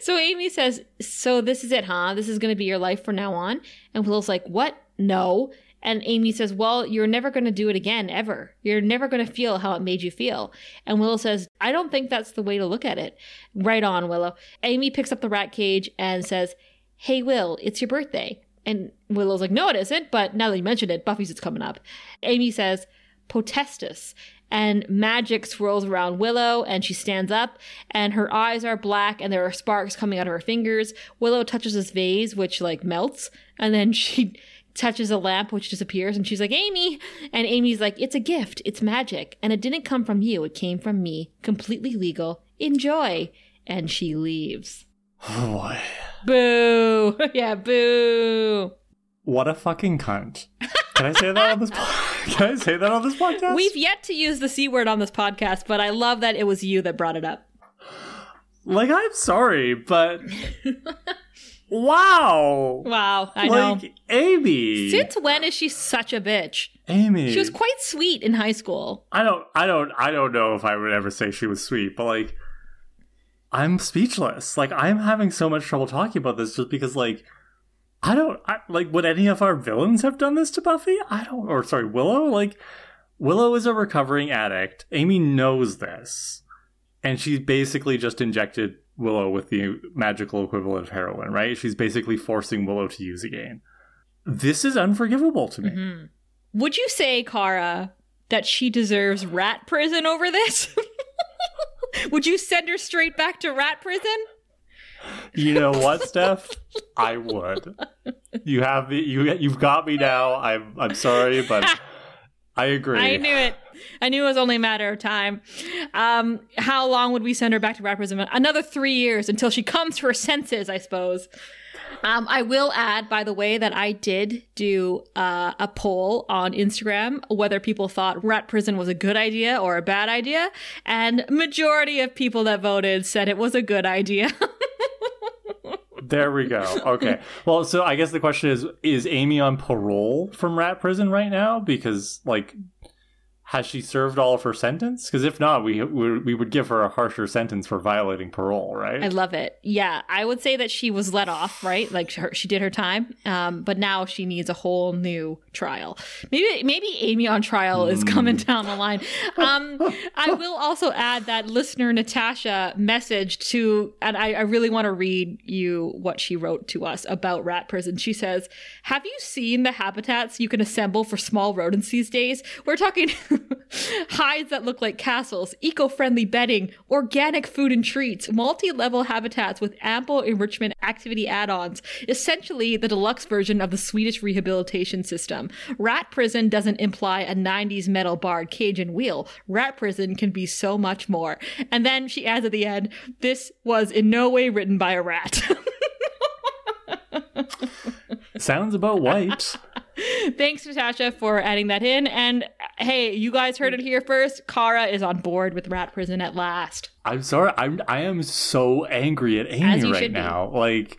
so Amy says, So this is it, huh? This is going to be your life from now on? And Willow's like, What? No. And Amy says, Well, you're never going to do it again, ever. You're never going to feel how it made you feel. And Willow says, I don't think that's the way to look at it. Right on, Willow. Amy picks up the rat cage and says, Hey, Will, it's your birthday. And Willow's like, No, it isn't. But now that you mentioned it, Buffy's it's coming up. Amy says, Potestas and magic swirls around Willow and she stands up and her eyes are black and there are sparks coming out of her fingers. Willow touches this vase which like melts and then she touches a lamp which disappears and she's like amy! And amy's like it's a gift. It's magic. And it didn't come from you. It came from me. Completely legal. Enjoy. And she leaves. Oh boy. Boo. Yeah boo what a fucking cunt can i say that on this podcast can i say that on this podcast we've yet to use the c word on this podcast but i love that it was you that brought it up like i'm sorry but Wow. Wow, I like, know. Amy. Since when is she such a bitch? Amy. She was quite sweet in high school. I don't I don't I don't know if I would ever say she was sweet, but like I'm speechless. Like I'm having so much trouble talking about this just because like I don't I, like would any of our villains have done this to Buffy? I don't or sorry, Willow? Like Willow is a recovering addict. Amy knows this. And she's basically just injected Willow with the magical equivalent of heroin, right? She's basically forcing Willow to use again. This is unforgivable to me. Mm-hmm. Would you say, Kara, that she deserves rat prison over this? Would you send her straight back to rat prison? You know what, Steph? I would. You have me. You you've got me now. I'm I'm sorry, but I agree. I knew it. I knew it was only a matter of time. Um, how long would we send her back to rat prison? Another three years until she comes to her senses, I suppose. Um, I will add, by the way, that I did do uh, a poll on Instagram whether people thought rat prison was a good idea or a bad idea, and majority of people that voted said it was a good idea. there we go. Okay. Well, so I guess the question is: Is Amy on parole from rat prison right now? Because like has she served all of her sentence? Because if not, we, we we would give her a harsher sentence for violating parole, right? I love it. Yeah, I would say that she was let off, right? Like her, she did her time, um, but now she needs a whole new trial. Maybe maybe Amy on trial is coming down the line. Um, I will also add that listener Natasha messaged to, and I, I really want to read you what she wrote to us about rat prison. She says, "Have you seen the habitats you can assemble for small rodents these days? We're talking." hides that look like castles, eco friendly bedding, organic food and treats, multi level habitats with ample enrichment activity add ons, essentially the deluxe version of the Swedish rehabilitation system. Rat prison doesn't imply a 90s metal barred cage and wheel. Rat prison can be so much more. And then she adds at the end, this was in no way written by a rat. Sounds about wipes. Thanks, Natasha, for adding that in. And hey, you guys heard it here first. Kara is on board with Rat Prison at last. I'm sorry. I'm I am so angry at Amy right now. Be. Like,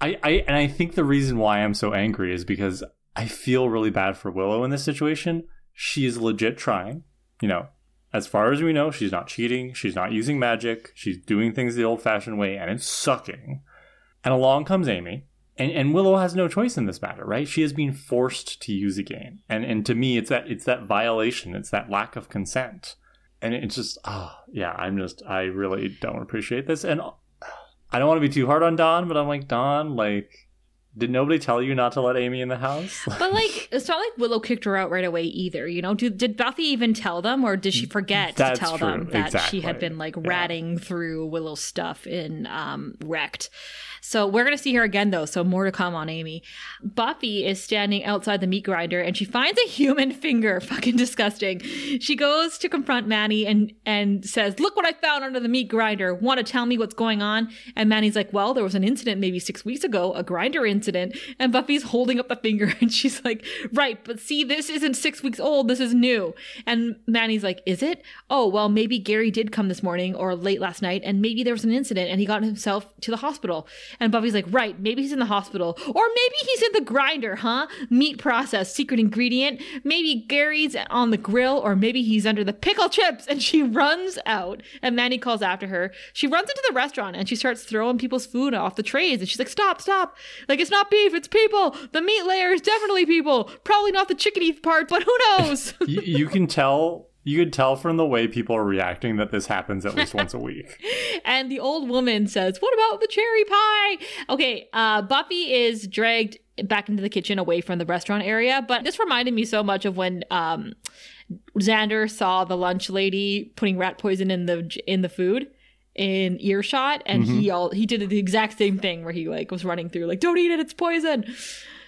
I, I and I think the reason why I'm so angry is because I feel really bad for Willow in this situation. She is legit trying. You know, as far as we know, she's not cheating. She's not using magic. She's doing things the old-fashioned way, and it's sucking. And along comes Amy and, and Willow has no choice in this matter, right? She is being forced to use a game, and and to me, it's that it's that violation, it's that lack of consent, and it's just, oh yeah, I'm just, I really don't appreciate this, and I don't want to be too hard on Dawn, but I'm like Dawn, like did nobody tell you not to let Amy in the house? but like, it's not like Willow kicked her out right away either. You know, did, did Buffy even tell them, or did she forget That's to tell true. them that exactly. she had been like ratting yeah. through Willow's stuff in um, Wrecked? So we're going to see her again, though. So more to come on Amy. Buffy is standing outside the meat grinder and she finds a human finger. Fucking disgusting. She goes to confront Manny and, and says, Look what I found under the meat grinder. Want to tell me what's going on? And Manny's like, Well, there was an incident maybe six weeks ago, a grinder incident. And Buffy's holding up the finger and she's like, Right, but see, this isn't six weeks old. This is new. And Manny's like, Is it? Oh, well, maybe Gary did come this morning or late last night and maybe there was an incident and he got himself to the hospital. And Buffy's like, right, maybe he's in the hospital. Or maybe he's in the grinder, huh? Meat process, secret ingredient. Maybe Gary's on the grill, or maybe he's under the pickle chips. And she runs out, and Manny calls after her. She runs into the restaurant and she starts throwing people's food off the trays. And she's like, stop, stop. Like, it's not beef, it's people. The meat layer is definitely people. Probably not the chickadee part, but who knows? you, you can tell you could tell from the way people are reacting that this happens at least once a week. and the old woman says, What about the cherry pie? Okay, uh, Buffy is dragged back into the kitchen away from the restaurant area. But this reminded me so much of when um, Xander saw the lunch lady putting rat poison in the in the food in earshot and mm-hmm. he all he did the exact same thing where he like was running through like don't eat it it's poison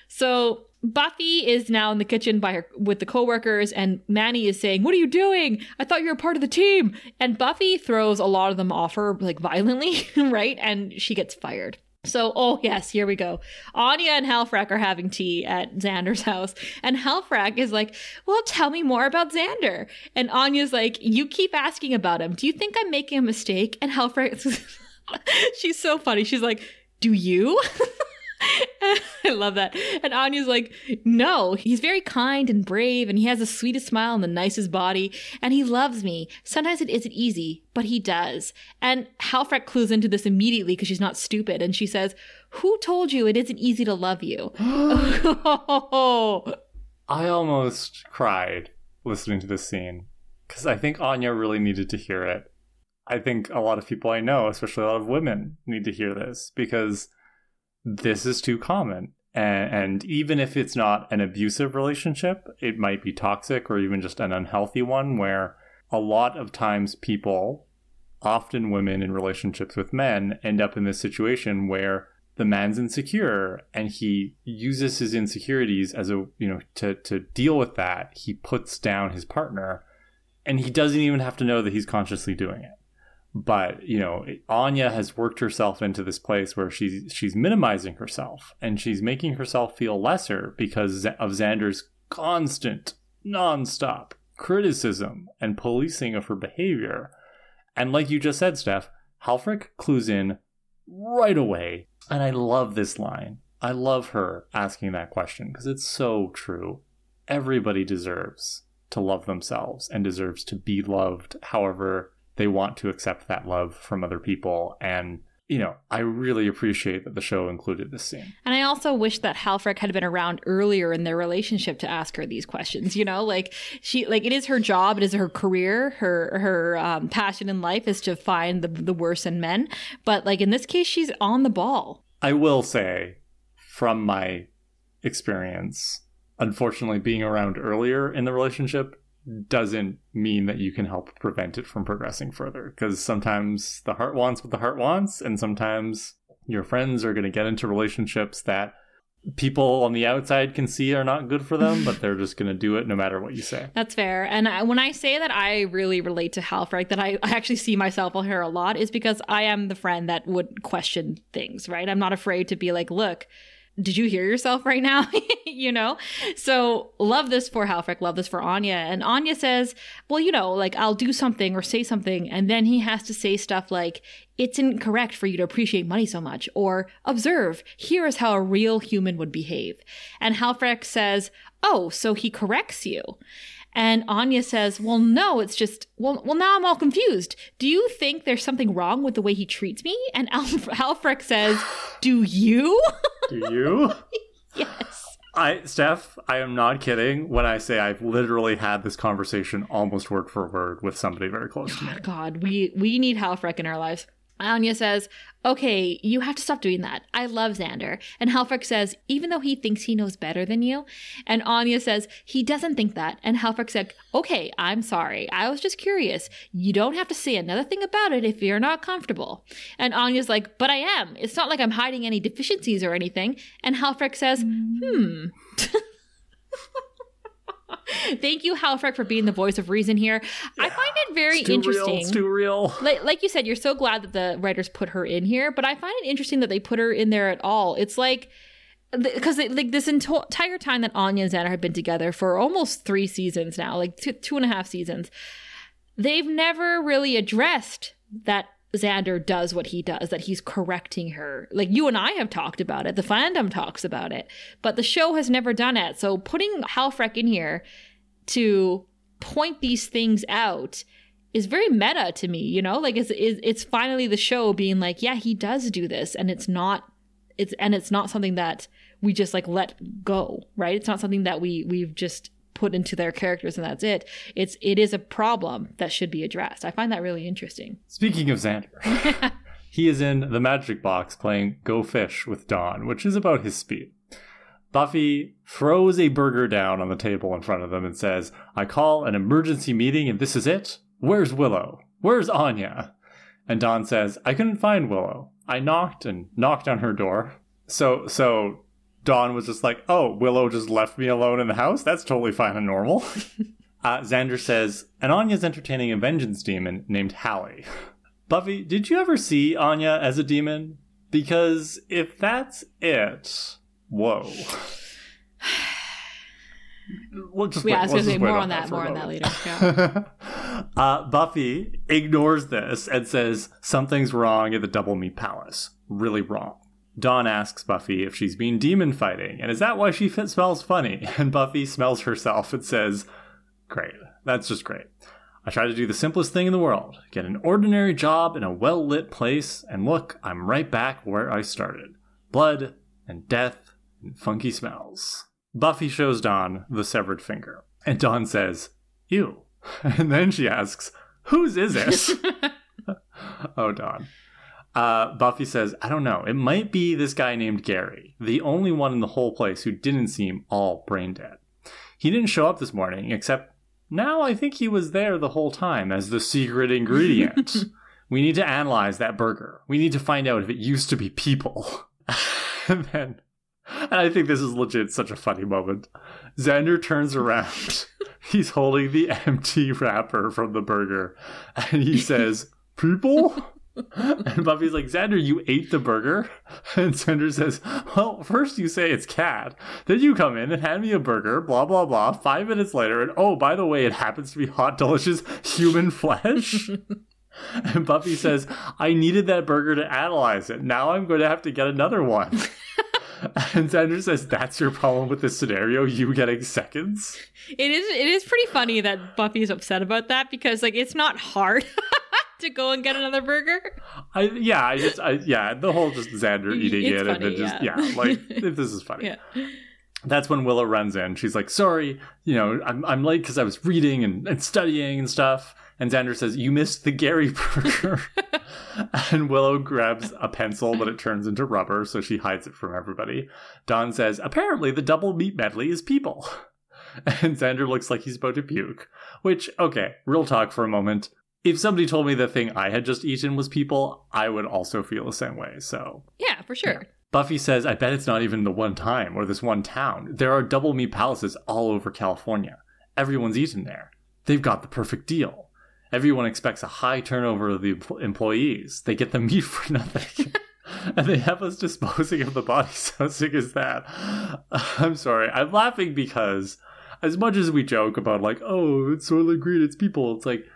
so Buffy is now in the kitchen by her with the coworkers, and Manny is saying, "What are you doing? I thought you were part of the team." And Buffy throws a lot of them off her like violently, right? And she gets fired. So, oh yes, here we go. Anya and Halfrek are having tea at Xander's house, and Halfrek is like, "Well, tell me more about Xander." And Anya's like, "You keep asking about him. Do you think I'm making a mistake?" And Halfrek, she's so funny. She's like, "Do you?" I love that. And Anya's like, no, he's very kind and brave, and he has the sweetest smile and the nicest body, and he loves me. Sometimes it isn't easy, but he does. And Halfrek clues into this immediately because she's not stupid, and she says, Who told you it isn't easy to love you? I almost cried listening to this scene because I think Anya really needed to hear it. I think a lot of people I know, especially a lot of women, need to hear this because this is too common. And, and, even if it's not an abusive relationship, it might be toxic or even just an unhealthy one where a lot of times people, often women in relationships with men, end up in this situation where the man's insecure and he uses his insecurities as a you know to to deal with that he puts down his partner and he doesn't even have to know that he's consciously doing it but you know anya has worked herself into this place where she's she's minimizing herself and she's making herself feel lesser because of xander's constant nonstop criticism and policing of her behavior. And like you just said steph halfrek clues in right away. And i love this line. I love her asking that question because it's so true. Everybody deserves to love themselves and deserves to be loved however they want to accept that love from other people. And, you know, I really appreciate that the show included this scene. And I also wish that Halfrek had been around earlier in their relationship to ask her these questions. You know, like she, like it is her job, it is her career, her her um, passion in life is to find the the worst in men. But like in this case, she's on the ball. I will say, from my experience, unfortunately, being around earlier in the relationship doesn't mean that you can help prevent it from progressing further because sometimes the heart wants what the heart wants and sometimes your friends are going to get into relationships that people on the outside can see are not good for them but they're just going to do it no matter what you say That's fair. And I, when I say that I really relate to Halfrek, that I, I actually see myself on here a lot, is because I am the friend that would question things, right? I'm not afraid to be like, look, did you hear yourself right now? you know? So love this for Halfrek, love this for Anya. And Anya says, well, you know, like I'll do something or say something. And then he has to say stuff like, it's incorrect for you to appreciate money so much. Or observe, here is how a real human would behave. And Halfrek says, oh, so he corrects you. And Anya says, "Well, no, it's just well, well. Now I'm all confused. Do you think there's something wrong with the way he treats me?" And Halfrek says, "Do you?" do you yes. I, Steph, I am not kidding when I say I've literally had this conversation almost word for word with somebody very close to me. God, we we need Halfrek in our lives. Anya says, "Okay, you have to stop doing that. I love Xander." And Halfrek says, "Even though he thinks he knows better than you," and Anya says, "He doesn't think that." And Halfrek said, "Okay, I'm sorry. I was just curious. You don't have to say another thing about it if you're not comfortable." And Anya's like, "But I am. It's not like I'm hiding any deficiencies or anything." And Halfrek says, "Hmm." Thank you, Halfrek, for being the voice of reason here. I find it very interesting real. It's too real. like, like you said, you're so glad that the writers put her in here, but I find it interesting that they put her in there at all. It's like because like this entire time that Anya and Xander have been together for almost three seasons now, like two, two and a half seasons, they've never really addressed that Xander does what he does, that he's correcting her. Like you and I have talked about it, the fandom talks about it, but the show has never done it. So putting Halfrek in here to point these things out is very meta to me, you know? Like it's, it's it's finally the show being like, yeah, he does do this and it's not it's and it's not something that we just like let go, right? It's not something that we we've just put into their characters and that's it. It's it is a problem that should be addressed. I find that really interesting. Speaking of Xander, he is in the Magic Box playing Go Fish with Dawn, which is about his speed. Buffy throws a burger down on the table in front of them and says, I call an emergency meeting and this is it? Where's Willow? Where's Anya? And Dawn says, I couldn't find Willow. I knocked and knocked on her door. So, so Dawn was just like, oh, Willow just left me alone in the house? That's totally fine and normal. uh, Xander says, and Anya's entertaining a vengeance demon named Hallie. Buffy, did you ever see Anya as a demon? Because if that's it, whoa. We'll just Yeah, I was we'll gonna say more on that, for more on that later. Yeah. uh, Buffy ignores this and says something's wrong at the Doublemeat Palace. Really wrong. Dawn asks Buffy if she's been demon fighting, and is that why she smells funny? And Buffy smells herself and says, Great, that's just great. I try to do the simplest thing in the world get an ordinary job in a well lit place, and look, I'm right back where I started blood and death and funky smells. Buffy shows Dawn the severed finger, and Dawn says, Ew. And then she asks, Whose is it? oh, Dawn. Uh, Buffy says, I don't know. It might be this guy named Gary, the only one in the whole place who didn't seem all brain dead. He didn't show up this morning, except now I think he was there the whole time as the secret ingredient. we need to analyze that burger. We need to find out if it used to be people. and then, and I think this is legit such a funny moment. Xander turns around. He's holding the empty wrapper from the burger, and he says, People? And Buffy's like, Xander, you ate the burger? And Xander says, Well, first you say it's cat, then you come in and hand me a burger, blah, blah, blah. Five minutes later, and oh, by the way, it happens to be hot, delicious human flesh. and Buffy says, I needed that burger to analyze it. Now I'm going to have to get another one. And Xander says, That's your problem with this scenario, you getting seconds? It is it is pretty funny that Buffy is upset about that because like it's not hard to go and get another burger. I yeah, I just I, yeah, the whole just Xander eating It's it funny, and then just yeah. yeah, like this is funny. Yeah. That's when Willow runs in. She's like, "Sorry, you know, I'm I'm late because I was reading and, and studying and stuff." And Xander says, "You missed the Gary burger." and Willow grabs a pencil, but it turns into rubber, so she hides it from everybody. Dawn says, "Apparently, the double meat medley is people." And Xander looks like he's about to puke. Which, okay, real talk for a moment. If somebody told me the thing I had just eaten was people, I would also feel the same way. So Yeah, for sure. Buffy says, I bet it's not even the one time or this one town. There are Doublemeat Palaces all over California. Everyone's eaten there. They've got the perfect deal. Everyone expects a high turnover of the employees. They get the meat for nothing. and they have us disposing of the bodies. How sick is that? I'm sorry. I'm laughing because as much as we joke about like, oh, it's Soylent Green, it's people, it's like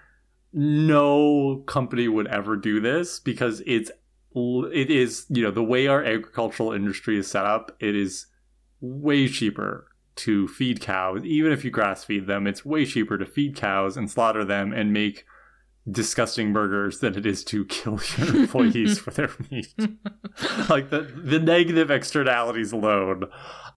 no company would ever do this because it's it is you know the way our agricultural industry is set up it is way cheaper to feed cows. Even if you grass feed them it's way cheaper to feed cows and slaughter them and make disgusting burgers than it is to kill your employees for their meat like the the negative externalities alone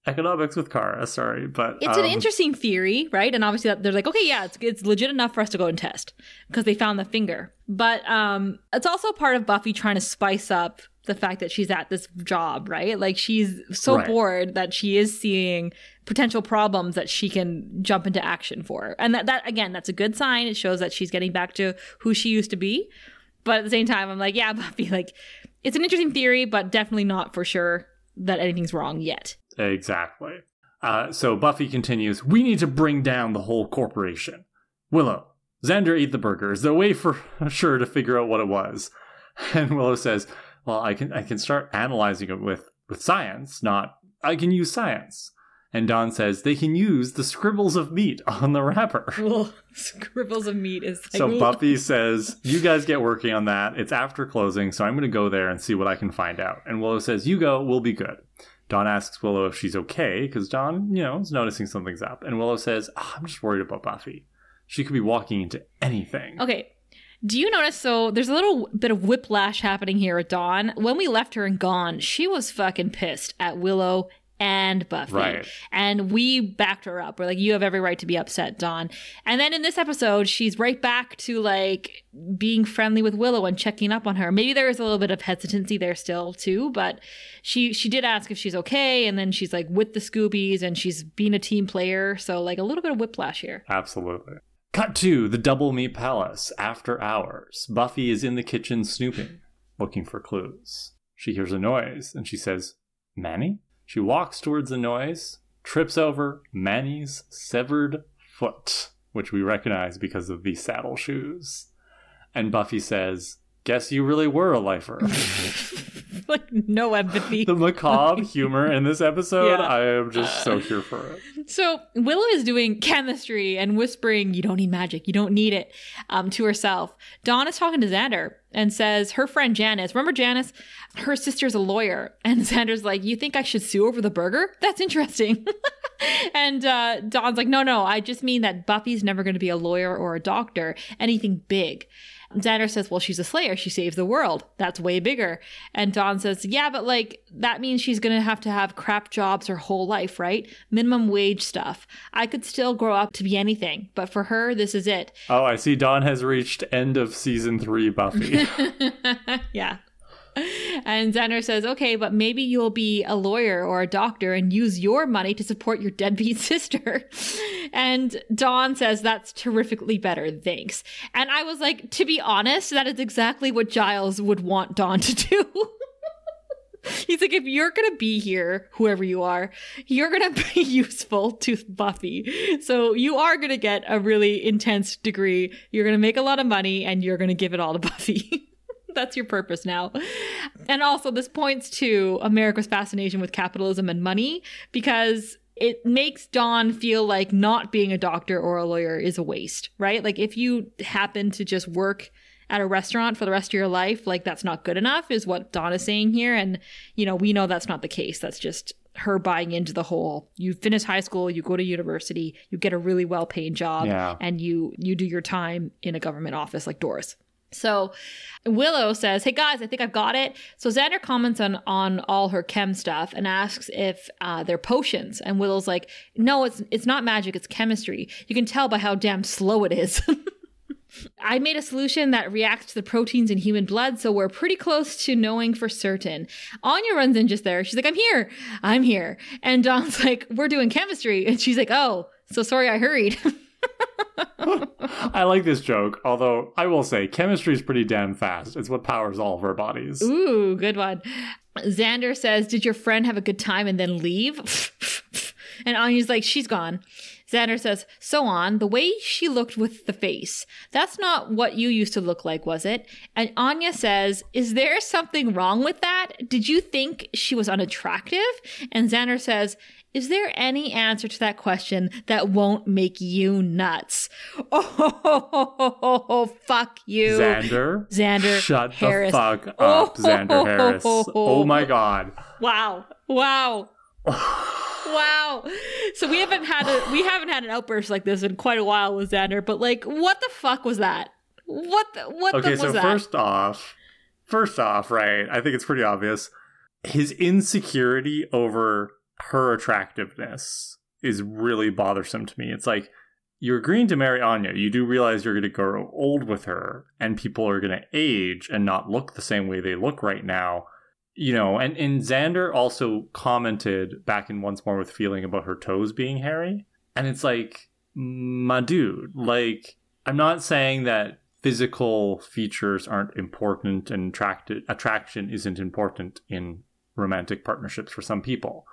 economics with Kara sorry but It's an um, interesting theory, right? And obviously, that they're like, okay, yeah, it's it's legit enough for us to go and test because they found the finger. But um, it's also part of Buffy trying to spice up the fact that she's at this job, right? Like she's so Right. bored that she is seeing potential problems that she can jump into action for, and that that again, that's a good sign. It shows that she's getting back to who she used to be. But at the same time, I'm like, yeah, Buffy, like it's an interesting theory, but definitely not for sure that anything's wrong yet. Exactly. Uh, so Buffy continues, We need to bring down the whole corporation. Willow, Xander ate the burger. Is there a way for sure to figure out what it was? And Willow says, Well, I can I can start analyzing it with, with science, not I can use science. And Dawn says they can use the scribbles of meat on the wrapper. Ugh, scribbles of meat is like, So. Buffy says, "You guys get working on that. It's after closing, so I'm going to go there and see what I can find out." And Willow says, "You go. We'll be good." Dawn asks Willow if she's okay because Dawn, you know, is noticing something's up. And Willow says, "Ah, "I'm just worried about Buffy. She could be walking into anything." Okay. Do you notice? So there's a little bit of whiplash happening here at Dawn. When we left her and gone, she was fucking pissed at Willow and Buffy. Right. And we backed her up. We're like, you have every right to be upset, Dawn. And then in this episode, she's right back to like being friendly with Willow and checking up on her. Maybe there is a little bit of hesitancy there still too, but she she did ask if she's okay, and then she's like with the Scoobies and she's being a team player. So like a little bit of whiplash here. Absolutely. Cut to the Doublemeat Palace after hours. Buffy is in the kitchen snooping, looking for clues. She hears a noise and she says, Manny? She walks towards the noise, trips over Manny's severed foot, which we recognize because of the saddle shoes. And Buffy says, Guess you really were a lifer. like no empathy. the macabre humor in this episode, Yeah. I am just so here for it. So Willow is doing chemistry and whispering, "You don't need magic. You don't need it," um, to herself. Dawn is talking to Xander and says her friend Janice. Remember Janice? Her sister's a lawyer, and Xander's like, "You think I should sue over the burger? That's interesting." and uh, Dawn's like, "No, no. I just mean that Buffy's never going to be a lawyer or a doctor. Anything big." Xander says, Well, she's a slayer. She saves the world. That's way bigger. And Dawn says, Yeah, but like, that means she's going to have to have crap jobs her whole life, right? Minimum wage stuff. I could still grow up to be anything, but for her, this is it. Oh, I see Dawn has reached end of season three Buffy. yeah. And Xander says, Okay, but maybe you'll be a lawyer or a doctor and use your money to support your deadbeat sister. And Dawn says, That's terrifically better. Thanks. And I was like, To be honest, that is exactly what Giles would want Dawn to do. He's like, if you're gonna be here, whoever you are, you're gonna be useful to Buffy. So you are gonna get a really intense degree. You're gonna make a lot of money, and you're gonna give it all to Buffy. That's your purpose now. And also, this points to America's fascination with capitalism and money because it makes Dawn feel like not being a doctor or a lawyer is a waste, right? Like, if you happen to just work at a restaurant for the rest of your life, like, that's not good enough, is what Dawn is saying here. And, you know, we know that's not the case. That's just her buying into the whole you finish high school, you go to university, you get a really well paid job, Yeah. and you you do your time in a government office like Doris. So Willow says, "Hey guys, I think I've got it." So Xander comments on on all her chem stuff and asks if uh, they're potions, and Willow's like, "No, it's it's not magic. It's chemistry. You can tell by how damn slow it is." I made a solution that reacts to the proteins in human blood, so we're pretty close to knowing for certain. Anya runs in just there. She's like, I'm here. I'm here. And Dawn's like, We're doing chemistry. And she's like, Oh, so sorry I hurried. I like this joke, although I will say chemistry is pretty damn fast. It's what powers all of our bodies. Ooh, good one. Xander says, Did your friend have a good time and then leave? and Anya's like, She's gone. Xander says, So on, the way she looked with the face, that's not what you used to look like, was it? And Anya says, Is there something wrong with that? Did you think she was unattractive? And Xander says, is there any answer to that question that won't make you nuts? Oh, fuck you. Xander. Xander Shut Harris. the fuck up, Xander Harris. Oh my god. Wow. Wow. wow. So we haven't had a we haven't had an outburst like this in quite a while with Xander, but like what the fuck was that? What the what Okay, the so was that? first off, first off, right, I think it's pretty obvious. His insecurity over her attractiveness is really bothersome to me. It's like you're agreeing to marry Anya. You do realize you're going to grow old with her, and people are going to age and not look the same way they look right now. You know, and, and Xander also commented back in Once More with Feeling about her toes being hairy. And it's like, my dude, like, I'm not saying that physical features aren't important and attract- attraction isn't important in romantic partnerships for some people.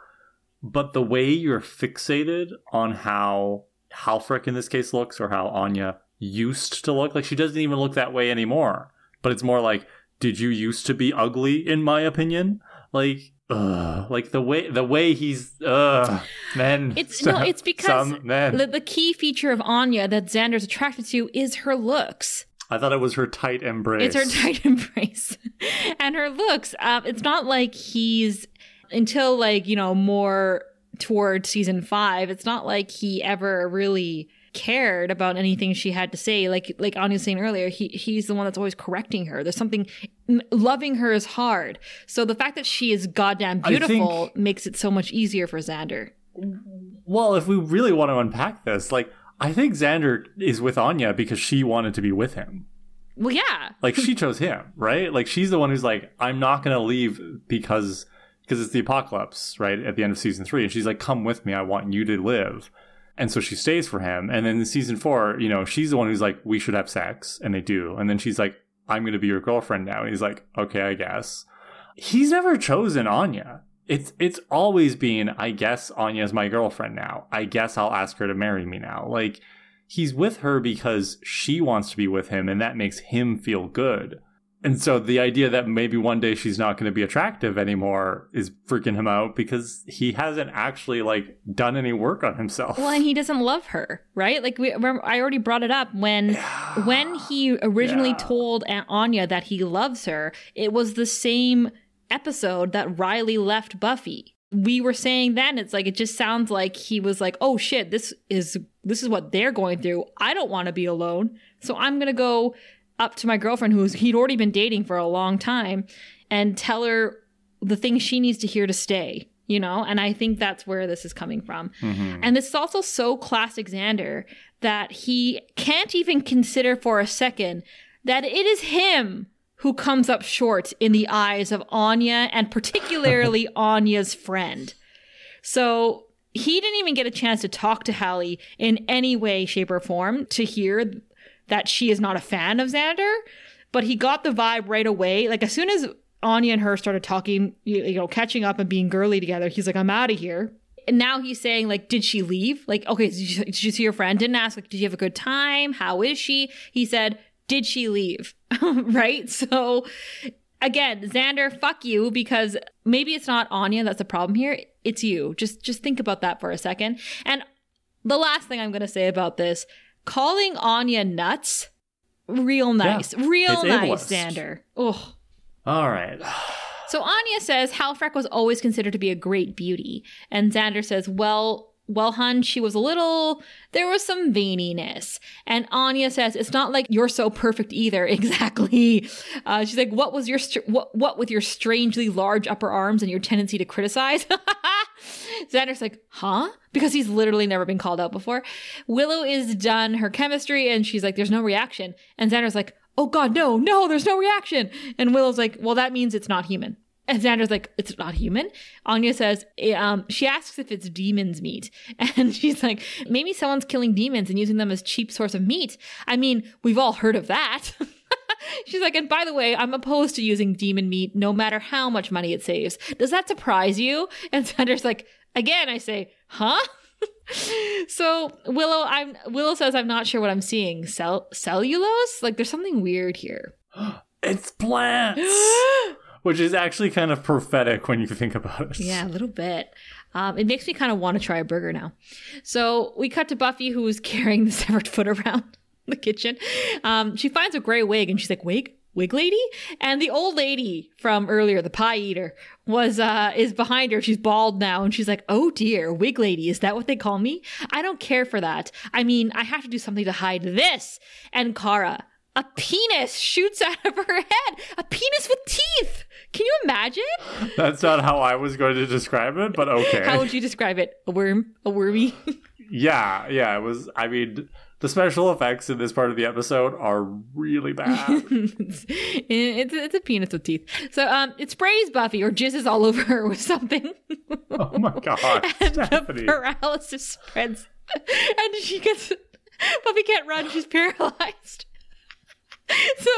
But the way you're fixated on how Halfrek in this case looks or how Anya used to look, like she doesn't even look that way anymore. But it's more like, did you used to be ugly in my opinion? Like Ugh, like the way the way he's uh men It's no, it's because the, the key feature of Anya that Xander's attracted to is her looks. I thought it was her tight embrace. It's her tight embrace and her looks. Um, it's not like he's until like you know more toward season five. It's not like he ever really cared about anything she had to say. Like like Anya was saying earlier, he he's the one that's always correcting her. There's something loving her is hard. So the fact that she is goddamn beautiful think- makes it so much easier for Xander. Well, if we really want to unpack this, like I think Xander is with Anya because she wanted to be with him. Well, yeah. Like she chose him, right? Like she's the one who's like, I'm not gonna leave because because it's the apocalypse, right? At the end of season three, and she's like, Come with me, I want you to live. And so she stays for him. And then in season four, you know, she's the one who's like, We should have sex, and they do. And then she's like, I'm gonna be your girlfriend now. And he's like, Okay, I guess. He's never chosen Anya. It's it's always been, I guess Anya's my girlfriend now. I guess I'll ask her to marry me now. Like he's with her because she wants to be with him and that makes him feel good. And so the idea that maybe one day she's not going to be attractive anymore is freaking him out because he hasn't actually like done any work on himself. Well, and he doesn't love her, right? Like we, I already brought it up when when he originally Yeah. told A- Anya that he loves her. It was the same episode that Riley left Buffy. We were saying then it's like it just sounds like he was like, "Oh shit, this is this is what they're going through. I don't want to be alone, so I'm gonna go up to my girlfriend who's he'd already been dating for a long time and tell her the things she needs to hear to stay." You know, and I think that's where this is coming from. Mhm. And this is also so classic Xander that he can't even consider for a second that it is him who comes up short in the eyes of Anya and particularly Anya's friend. So he didn't even get a chance to talk to Hallie in any way, shape, or form to hear that she is not a fan of Xander, but he got the vibe right away. Like as soon as Anya and her started talking, you, know, catching up and being girly together, he's like, I'm out of here. And now he's saying, like, did she leave? Like, okay, did you, did you see your friend? Didn't ask, like, did you have a good time? How is she? He said, did she leave? right? So again, Xander, fuck you, because maybe it's not Anya that's the problem here. It's you. Just just think about that for a second. And the last thing I'm gonna say about this, calling Anya nuts, real nice. real nice, ableist. Xander. Oh. All right. So Anya says Halfrek was always considered to be a great beauty. And Xander says, well, well, hun, she was a little, there was some veininess. And Anya says, it's not like you're so perfect either. Exactly. Uh, she's like, what was your, what, what with your strangely large upper arms and your tendency to criticize? Xander's like, huh? Because he's literally never been called out before. Willow is done her chemistry and she's like, there's no reaction. And Xander's like, oh God, no, no, there's no reaction. And Willow's like, well, that means it's not human. And Xander's like, it's not human. Anya says, eh, um, she asks if it's demon's meat. And she's like, maybe someone's killing demons and using them as cheap source of meat. I mean, we've all heard of that. she's like, and by the way, I'm opposed to using demon meat no matter how much money it saves. Does that surprise you? And Xander's like, again, I say, huh? so Willow, I'm Willow says I'm not sure what I'm seeing. Cell cellulose? Like there's something weird here. it's plants. Which is actually kind of prophetic when you think about it. Yeah, a little bit. Um, it makes me kind of want to try a burger now. So we cut to Buffy, who's carrying the severed foot around the kitchen. Um, she finds a gray wig, and she's like, "Wig, wig lady." And the old lady from earlier, the pie eater, was uh, is behind her. She's bald now, and she's like, "Oh dear, wig lady, is that what they call me? I don't care for that. I mean, I have to do something to hide this." And Kara a penis shoots out of her head. A penis with teeth. Can you imagine? That's not how I was going to describe it, but okay. How would you describe it? A worm? A wormy? yeah, yeah. It was. I mean, the special effects in this part of the episode are really bad. it's, it's a penis with teeth. So um, it sprays Buffy or jizzes all over her with something. oh my god! and Stephanie. the paralysis spreads, and she gets. Buffy can't run. She's paralyzed. so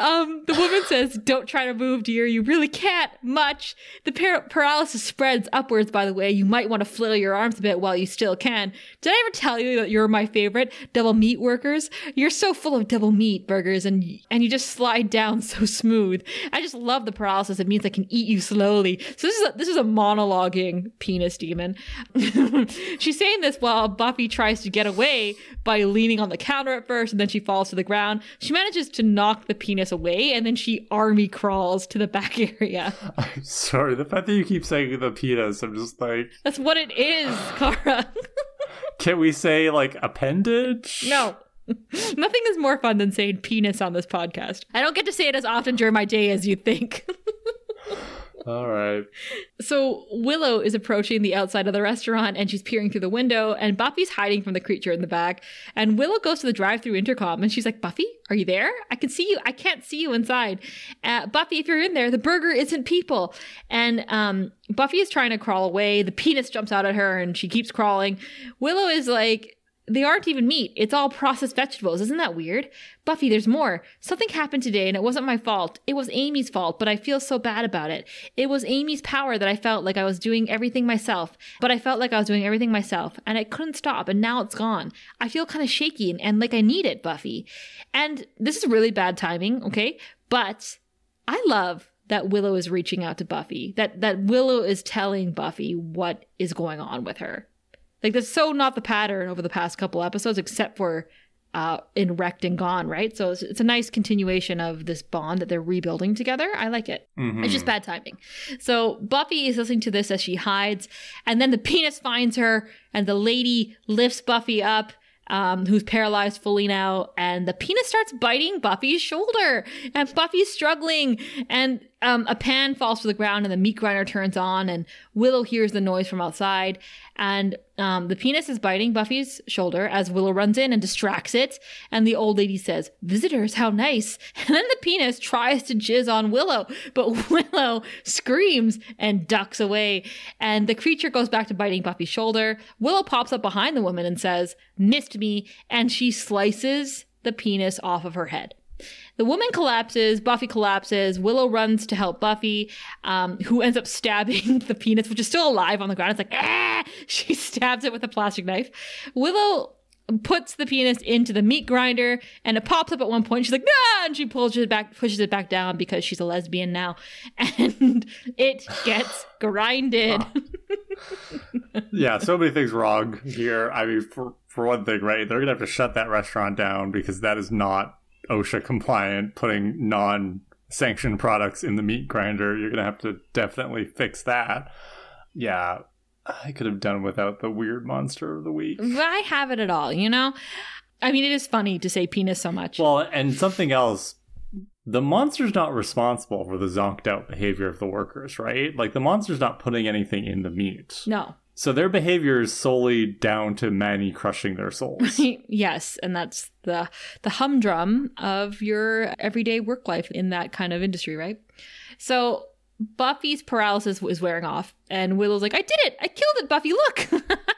um, the woman says, Don't try to move, dear. You really can't much. The par- paralysis spreads upwards, by the way. You might want to flail your arms a bit while you still can. Did I ever tell you that you're my favorite? Double meat workers? You're so full of double meat burgers and, and you just slide down so smooth. I just love the paralysis. It means I can eat you slowly. So this is a, this is a monologuing penis demon. She's saying this while Buffy tries to get away by leaning on the counter at first and then she falls to the ground. She manages manages to knock the penis away and then she army crawls to the back area. I'm sorry, the fact that you keep saying the penis, I'm just like. That's what it is, Kara. Can we say like appendage? No. Nothing is more fun than saying penis on this podcast. I don't get to say it as often during my day as you think. All right. So Willow is approaching the outside of the restaurant and she's peering through the window, and Buffy's hiding from the creature in the back. And Willow goes to the drive through intercom and she's like, Buffy, are you there? I can see you. I can't see you inside. Uh, Buffy, if you're in there, the burger isn't people. And um, Buffy is trying to crawl away. The penis jumps out at her and she keeps crawling. Willow is like, they aren't even meat. It's all processed vegetables. Isn't that weird? Buffy, there's more. Something happened today and it wasn't my fault. It was Amy's fault, but I feel so bad about it. It was Amy's power that I felt like I was doing everything myself, but I felt like I was doing everything myself and I couldn't stop and now it's gone. I feel kind of shaky and, and like I need it, Buffy. And this is really bad timing, okay? But I love that Willow is reaching out to Buffy, that, that Willow is telling Buffy what is going on with her. Like that's so not the pattern over the past couple episodes, except for uh, in Wrecked and Gone, right? So it's, it's, a nice continuation of this bond that they're rebuilding together. I like it. Mm-hmm. It's just bad timing. So Buffy is listening to this as she hides, and then the penis finds her, and the lady lifts Buffy up um, who's paralyzed fully now, and the penis starts biting Buffy's shoulder, and Buffy's struggling, and um, a pan falls to the ground, and the meat grinder turns on, and Willow hears the noise from outside, and um, the penis is biting Buffy's shoulder as Willow runs in and distracts it, and the old lady says, "Visitors, how nice!" And then the penis tries to jizz on Willow, but Willow screams and ducks away, and the creature goes back to biting Buffy's shoulder. Willow pops up behind the woman and says, "Missed me," and she slices the penis off of her head. The woman collapses, Buffy collapses, Willow runs to help Buffy, um, who ends up stabbing the penis, which is still alive on the ground. It's like, ah! She stabs it with a plastic knife. Willow puts the penis into the meat grinder and it pops up at one point. She's like, ah, and she pulls it back, pushes it back down because she's a lesbian now. And it gets grinded. yeah, so many things wrong here. I mean, for, for one thing, right? They're going to have to shut that restaurant down because that is not OSHA compliant, putting non sanctioned products in the meat grinder. You're gonna have to definitely fix that. Yeah, I could have done without the weird monster of the week. I have it at all, you know? I mean, it is funny to say penis so much. Well, and something else. The monster's not responsible for the zonked out behavior of the workers, right? Like the monster's not putting anything in the meat. no. So their behavior is solely down to Manny crushing their souls. yes, and that's the the humdrum of your everyday work life in that kind of industry, right? So Buffy's paralysis is wearing off, and Willow's like, "I did it! I killed it, Buffy! Look,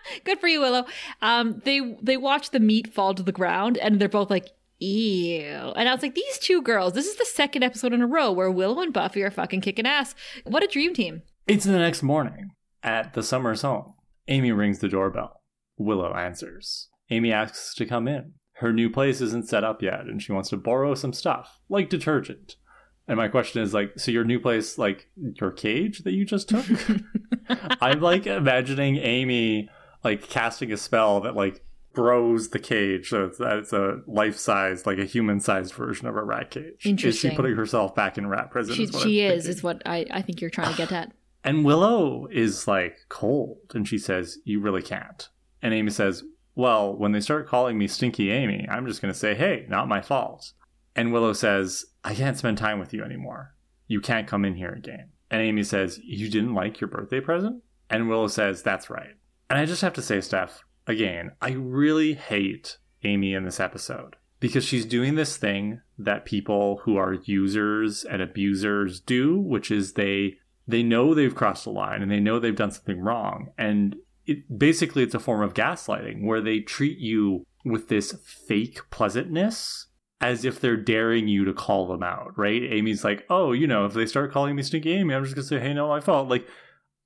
good for you, Willow." Um, they they watch the meat fall to the ground, and they're both like, "Ew!" And I was like, "These two girls. This is the second episode in a row where Willow and Buffy are fucking kicking ass. What a dream team!" It's the next morning at the Summers home. Amy rings the doorbell. Willow answers. Amy asks to come in. Her new place isn't set up yet, and she wants to borrow some stuff, like detergent. And my question is like, so your new place, like your cage that you just took? I'm like imagining Amy like casting a spell that like grows the cage so it's, it's a life size, like a human sized version of a rat cage. Is she putting herself back in rat prison? She, is she is, is what I, I think you're trying to get at. And Willow is like cold and she says, You really can't. And Amy says, Well, when they start calling me Stinky Amy, I'm just going to say, Hey, not my fault. And Willow says, I can't spend time with you anymore. You can't come in here again. And Amy says, You didn't like your birthday present? And Willow says, That's right. And I just have to say, Steph, again, I really hate Amy in this episode because she's doing this thing that people who are users and abusers do, which is they they know they've crossed the line and they know they've done something wrong. And it, basically it's a form of gaslighting where they treat you with this fake pleasantness as if they're daring you to call them out right? Amy's like oh you know if they start calling me stinky amy i'm just gonna say hey no my fault like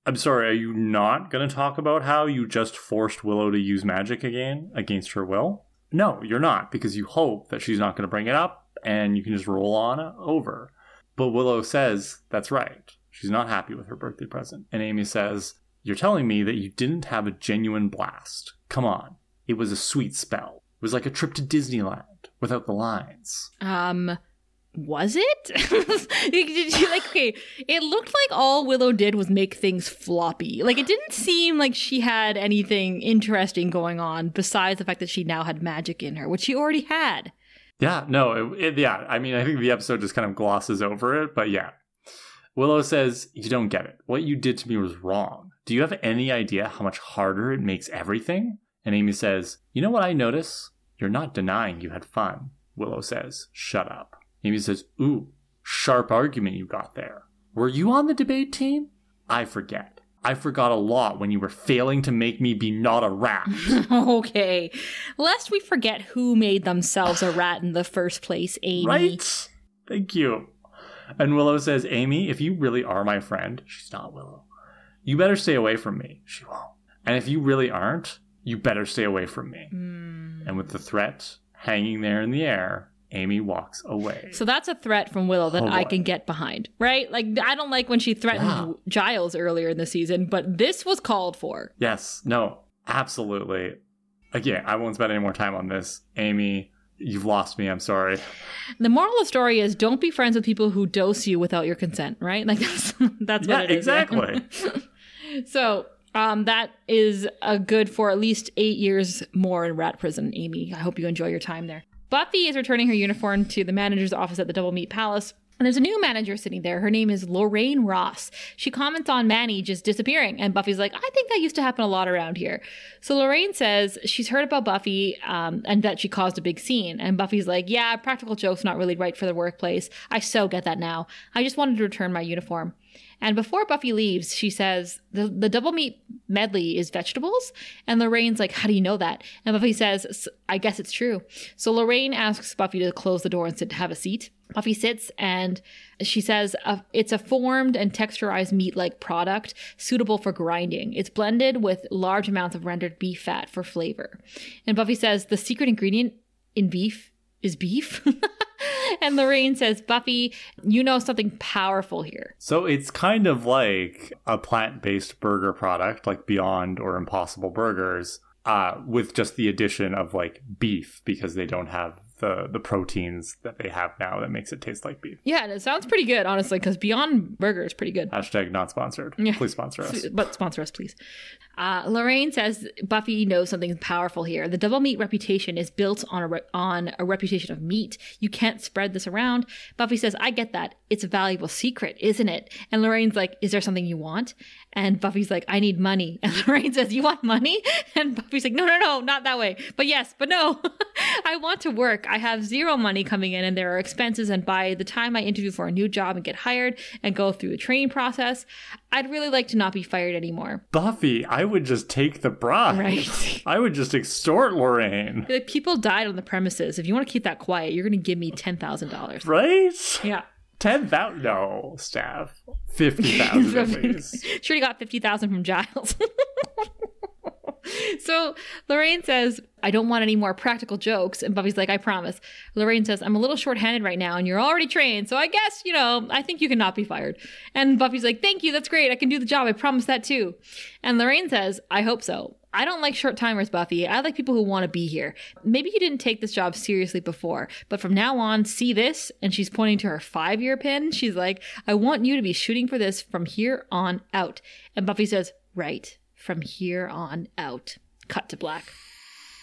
i'm sorry are you not gonna talk about how you just forced willow to use magic again against her will? No you're not because you hope that she's not gonna bring it up and you can just roll on over. But willow says that's right She's not happy with her birthday present. And Amy says, You're telling me that you didn't have a genuine blast. Come on. It was a sweet spell. It was like a trip to Disneyland without the lines. Um, was it? Did you like? Okay, it looked like all Willow did was make things floppy. Like it didn't seem like she had anything interesting going on besides the fact that she now had magic in her, which she already had. Yeah, no, it, it, yeah. I mean, I think the episode just kind of glosses over it, but yeah. Willow says, You don't get it. What you did to me was wrong. Do you have any idea how much harder it makes everything? And Amy says, You know what I notice? You're not denying you had fun. Willow says, Shut up. Amy says, Ooh, sharp argument you got there. Were you on the debate team? I forget. I forgot a lot when you were failing to make me be not a rat. okay, lest we forget who made themselves a rat in the first place, Amy. right? Thank you. And Willow says, Amy, if you really are my friend, she's not Willow, you better stay away from me. She won't. And if you really aren't, you better stay away from me. Hmm. And with the threat hanging there in the air, Amy walks away. So that's a threat from Willow that Oh, I can get behind, right? Like I don't like when she threatened Yeah. Giles earlier in the season, but this was called for. yes, no, absolutely. Again, I won't spend any more time on this. Amy, you've lost me. I'm sorry. The moral of the story is don't be friends with people who dose you without your consent, right? Like that's that's yeah, it is. exactly. So um, that is a good for at least eight years more in rat prison, Amy. I hope you enjoy your time there. Buffy is returning her uniform to the manager's office at the Doublemeat Palace. And there's a new manager sitting there. Her name is Lorraine Ross. She comments on Manny just disappearing, and Buffy's like, I think that used to happen a lot around here. So Lorraine says she's heard about Buffy um, and that she caused a big scene. And Buffy's like, Yeah, practical joke's not really right for the workplace. I so get that now. I just wanted to return my uniform. And before Buffy leaves, she says, the, the double meat medley is vegetables. And Lorraine's like, How do you know that? And Buffy says, "S- I guess it's true. So Lorraine asks Buffy to close the door and sit have a seat. Buffy sits and she says, uh, It's a formed and texturized meat like product suitable for grinding. It's blended with large amounts of rendered beef fat for flavor. And Buffy says, The secret ingredient in beef is beef. and Lorraine says, Buffy, you know something powerful here. So it's kind of like a plant-based burger product, like Beyond or Impossible Burgers, uh, with just the addition of like beef because they don't have the the proteins that they have now that makes it taste like beef. Yeah, and it sounds pretty good, honestly, because Beyond Burger is pretty good. Hashtag not sponsored. Yeah. Please sponsor us. But sponsor us, please. Uh, Lorraine says Buffy knows something powerful here. The double meat reputation is built on a re- on a reputation of meat. You can't spread this around. Buffy says, "I get that. It's a valuable secret, isn't it?" And Lorraine's like, "Is there something you want?" And Buffy's like, "I need money." And Lorraine says, "You want money?" And Buffy's like, "No, no, no, not that way. But yes, but no. I want to work. I have zero money coming in, and there are expenses. And by the time I interview for a new job and get hired and go through the training process, I'd really like to not be fired anymore." Buffy, I would just take the bribe. Right. I would just extort Lorraine. Like people died on the premises. If you want to keep that quiet, you're going to give me ten thousand dollars. Right? Yeah, Ten thousand? No, staff. Fifty thousand at least. sure you got fifty thousand from Giles. so Lorraine says, "I don't want any more practical jokes," and Buffy's like, "I promise." Lorraine says, "I'm a little short-handed right now, and you're already trained, so I guess you know I think you cannot be fired." And Buffy's like, "Thank you, that's great. I can do the job. I promise that too." And Lorraine says, "I hope so." I don't like short timers, Buffy. I like people who want to be here. Maybe you didn't take this job seriously before, but from now on, see this. And she's pointing to her five year pin. She's like, I want you to be shooting for this from here on out. And Buffy says, Right, from here on out. Cut to black.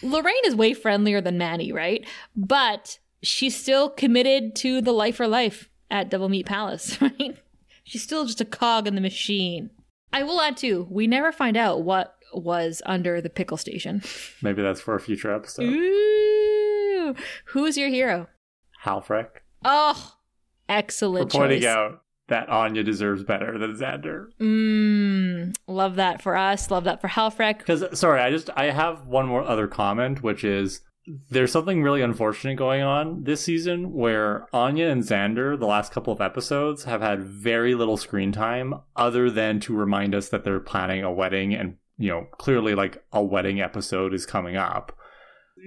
Lorraine is way friendlier than Manny, right? But she's still committed to the life for life at Doublemeat Palace, right? She's still just a cog in the machine. I will add too, we never find out what was under the pickle station. Maybe that's for a future episode. Ooh, who's your hero? Halfrek. Oh, For excellent pointing choice. out that Anya deserves better than Xander. Mmm, love that for us. Love that for Halfrek. Because sorry, I just I have one more other comment, which is there's something really unfortunate going on this season where Anya and Xander, the last couple of episodes, have had very little screen time other than to remind us that they're planning a wedding and you know, clearly like a wedding episode is coming up.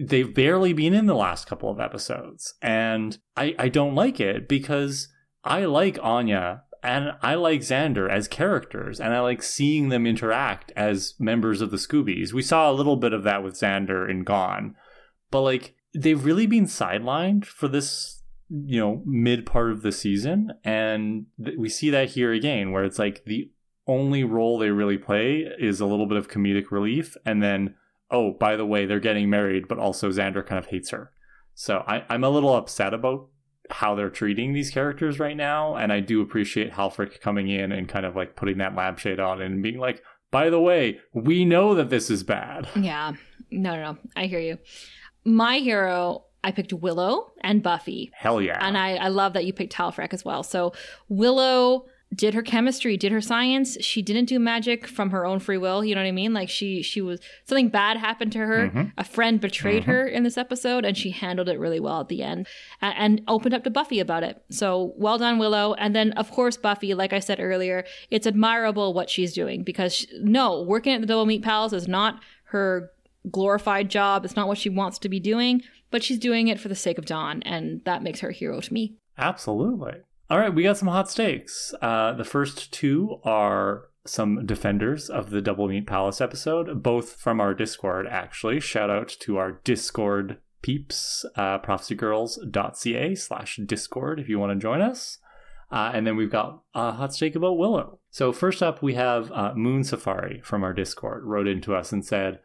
They've barely been in the last couple of episodes. And I, I don't like it because I like Anya and I like Xander as characters, and I like seeing them interact as members of the Scoobies. We saw a little bit of that with Xander in Gone, but like they've really been sidelined for this, you know, mid part of the season, and th- we see that here again, where it's like the only role they really play is a little bit of comedic relief, and then oh, by the way, they're getting married, but also Xander kind of hates her. So I, I'm a little upset about how they're treating these characters right now, and I do appreciate Halfrek coming in and kind of like putting that lampshade on and being like, by the way, we know that this is bad. Yeah. No, no, no. I hear you. My hero, I picked Willow and Buffy. Hell yeah. And I, I love that you picked Halfrek as well. So Willow did her chemistry, did her science. She didn't do magic from her own free will. You know what I mean? Like she she was something bad happened to her. Mhm. A friend betrayed Mhm. her in this episode, and she handled it really well at the end, and, and opened up to Buffy about it. So well done, Willow. And then of course Buffy, like I said earlier, it's admirable what she's doing because she, no, working at the Doublemeat Palace is not her glorified job. It's not what she wants to be doing, but she's doing it for the sake of Dawn, and that makes her a hero to me. Absolutely. All right, we got some hot stakes. Uh, the first two are some defenders of the Doublemeat Palace episode, both from our Discord, actually. Shout out to our Discord peeps, uh, prophecygirls.ca slash Discord if you want to join us. Uh, and then we've got a hot stake about Willow. So, first up, we have uh, Moon Safari from our Discord wrote into us and said,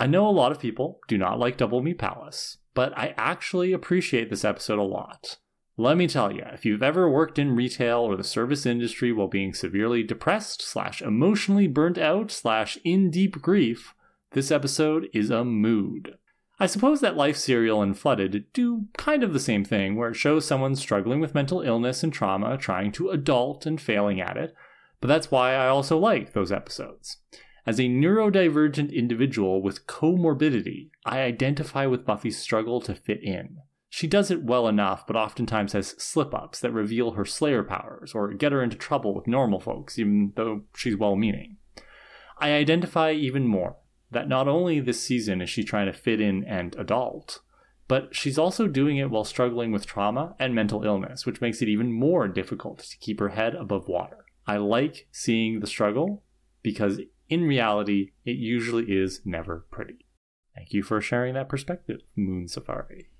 I know a lot of people do not like Doublemeat Palace, but I actually appreciate this episode a lot. Let me tell you, if you've ever worked in retail or the service industry while being severely depressed, slash emotionally burnt out, slash in deep grief, this episode is a mood. I suppose that Life Serial and Flooded do kind of the same thing, where it shows someone struggling with mental illness and trauma, trying to adult and failing at it, but that's why I also like those episodes. As a neurodivergent individual with comorbidity, I identify with Buffy's struggle to fit in. She does it well enough, but oftentimes has slip ups that reveal her Slayer powers or get her into trouble with normal folks, even though she's well meaning. I identify even more that not only this season is she trying to fit in and adult, but she's also doing it while struggling with trauma and mental illness, which makes it even more difficult to keep her head above water. I like seeing the struggle because in reality, it usually is never pretty. Thank you for sharing that perspective, Moon Safari.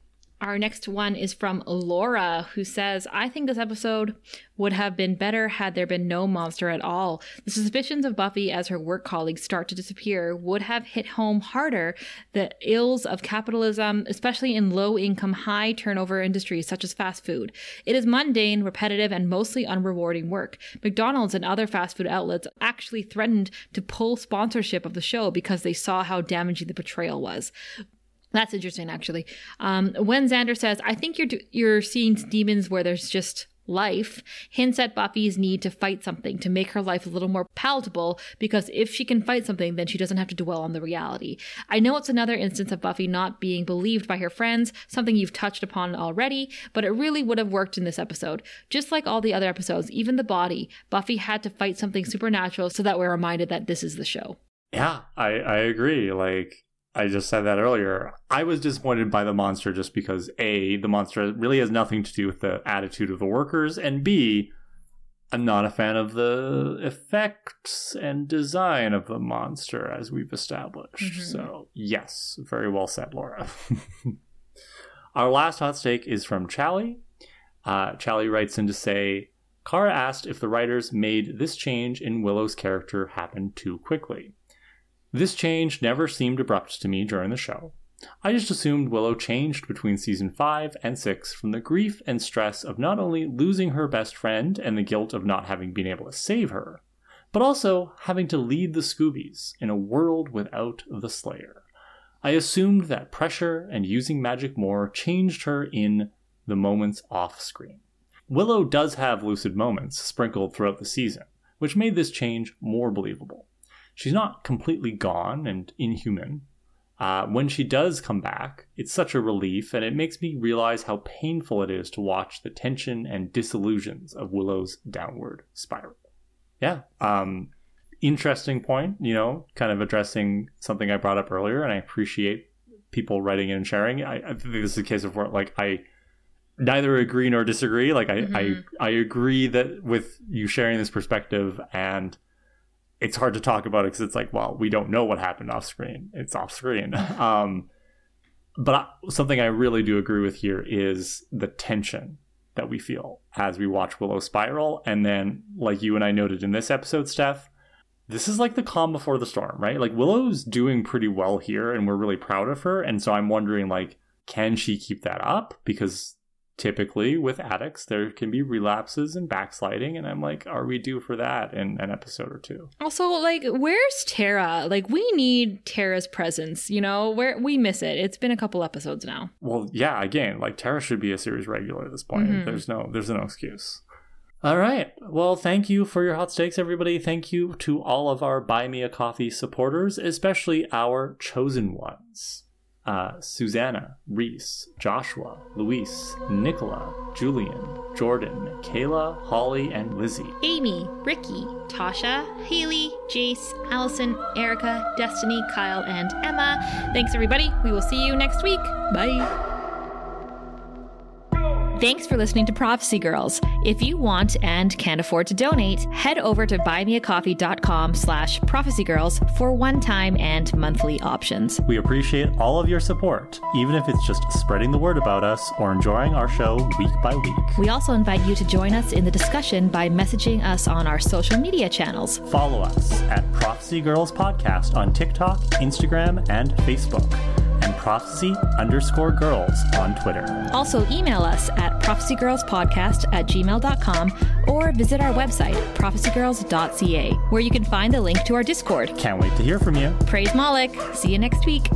Our next one is from Laura, who says, I think this episode would have been better had there been no monster at all. The suspicions of Buffy as her work colleagues start to disappear would have hit home harder the ills of capitalism, especially in low income, high turnover industries such as fast food. It is mundane, repetitive, and mostly unrewarding work. McDonald's and other fast food outlets actually threatened to pull sponsorship of the show because they saw how damaging the portrayal was. That's interesting, actually. Um, when Xander says, "I think you're you're seeing demons where there's just life," hints at Buffy's need to fight something to make her life a little more palatable. Because if she can fight something, then she doesn't have to dwell on the reality. I know it's another instance of Buffy not being believed by her friends, something you've touched upon already, but it really would have worked in this episode. Just like all the other episodes, even the body, Buffy had to fight something supernatural so that we're reminded that this is the show. Yeah, I I agree. Like I just said that earlier. I was disappointed by the monster just because A, the monster really has nothing to do with the attitude of the workers, and B, I'm not a fan of the effects and design of the monster as we've established. Mm-hmm. So, yes, very well said, Laura. Our last hot stake is from Chally. Uh, Chally writes in to say, Kara asked if the writers made this change in Willow's character happen too quickly. This change never seemed abrupt to me during the show. I just assumed Willow changed between season 5 and 6 from the grief and stress of not only losing her best friend and the guilt of not having been able to save her, but also having to lead the Scoobies in a world without the Slayer. I assumed that pressure and using magic more changed her in the moments off screen. Willow does have lucid moments sprinkled throughout the season, which made this change more believable she's not completely gone and inhuman. Uh, when she does come back, it's such a relief, and it makes me realize how painful it is to watch the tension and disillusions of Willow's downward spiral. Yeah, um, interesting point, you know, kind of addressing something I brought up earlier, and I appreciate people writing in and sharing. I, I think this is a case of where, like, I neither agree nor disagree. Like, I, mm-hmm. I, I agree that with you sharing this perspective and it's hard to talk about it because it's like, well, we don't know what happened off screen. It's off screen. um, but I, something I really do agree with here is the tension that we feel as we watch Willow spiral. And then, like you and I noted in this episode, Steph, this is like the calm before the storm, right? Like Willow's doing pretty well here and we're really proud of her. And so I'm wondering, like, can she keep that up? Because typically with addicts there can be relapses and backsliding and i'm like are we due for that in an episode or two? Also like where's tara? Like we need tara's presence you know? Where we miss it. It's been a couple episodes now. Well yeah again like tara should be a series regular at this point. Mm-hmm. there's no there's no excuse. All right. Well, thank you for your hot stakes, everybody. Thank you to all of our Buy Me a Coffee supporters, especially our chosen ones uh, Suzannah, Reece, Joshua, Louise, Nicola, Julian, Jordan, Kayla, Holli, and Lizzie. Amie, Rickey, Tasha, Haley, Jace, Allison, Erika, Destiny, Kyle, and Emma. Thanks, everybody. We will see you next week. Bye. Thanks for listening to Prophecy Girls. If you want and can afford to donate, head over to buymeacoffee.com slash prophecygirls for one-time and monthly options. We appreciate all of your support, even if it's just spreading the word about us or enjoying our show week by week. We also invite you to join us in the discussion by messaging us on our social media channels. Follow us at Prophecy Girls Podcast on TikTok, Instagram, and Facebook and prophecy underscore girls on Twitter. Also, email us at prophecygirlspodcast at gmail.com or visit our website, prophecygirls.ca, where you can find the link to our Discord. Can't wait to hear from you. Praise Moloch. See you next week.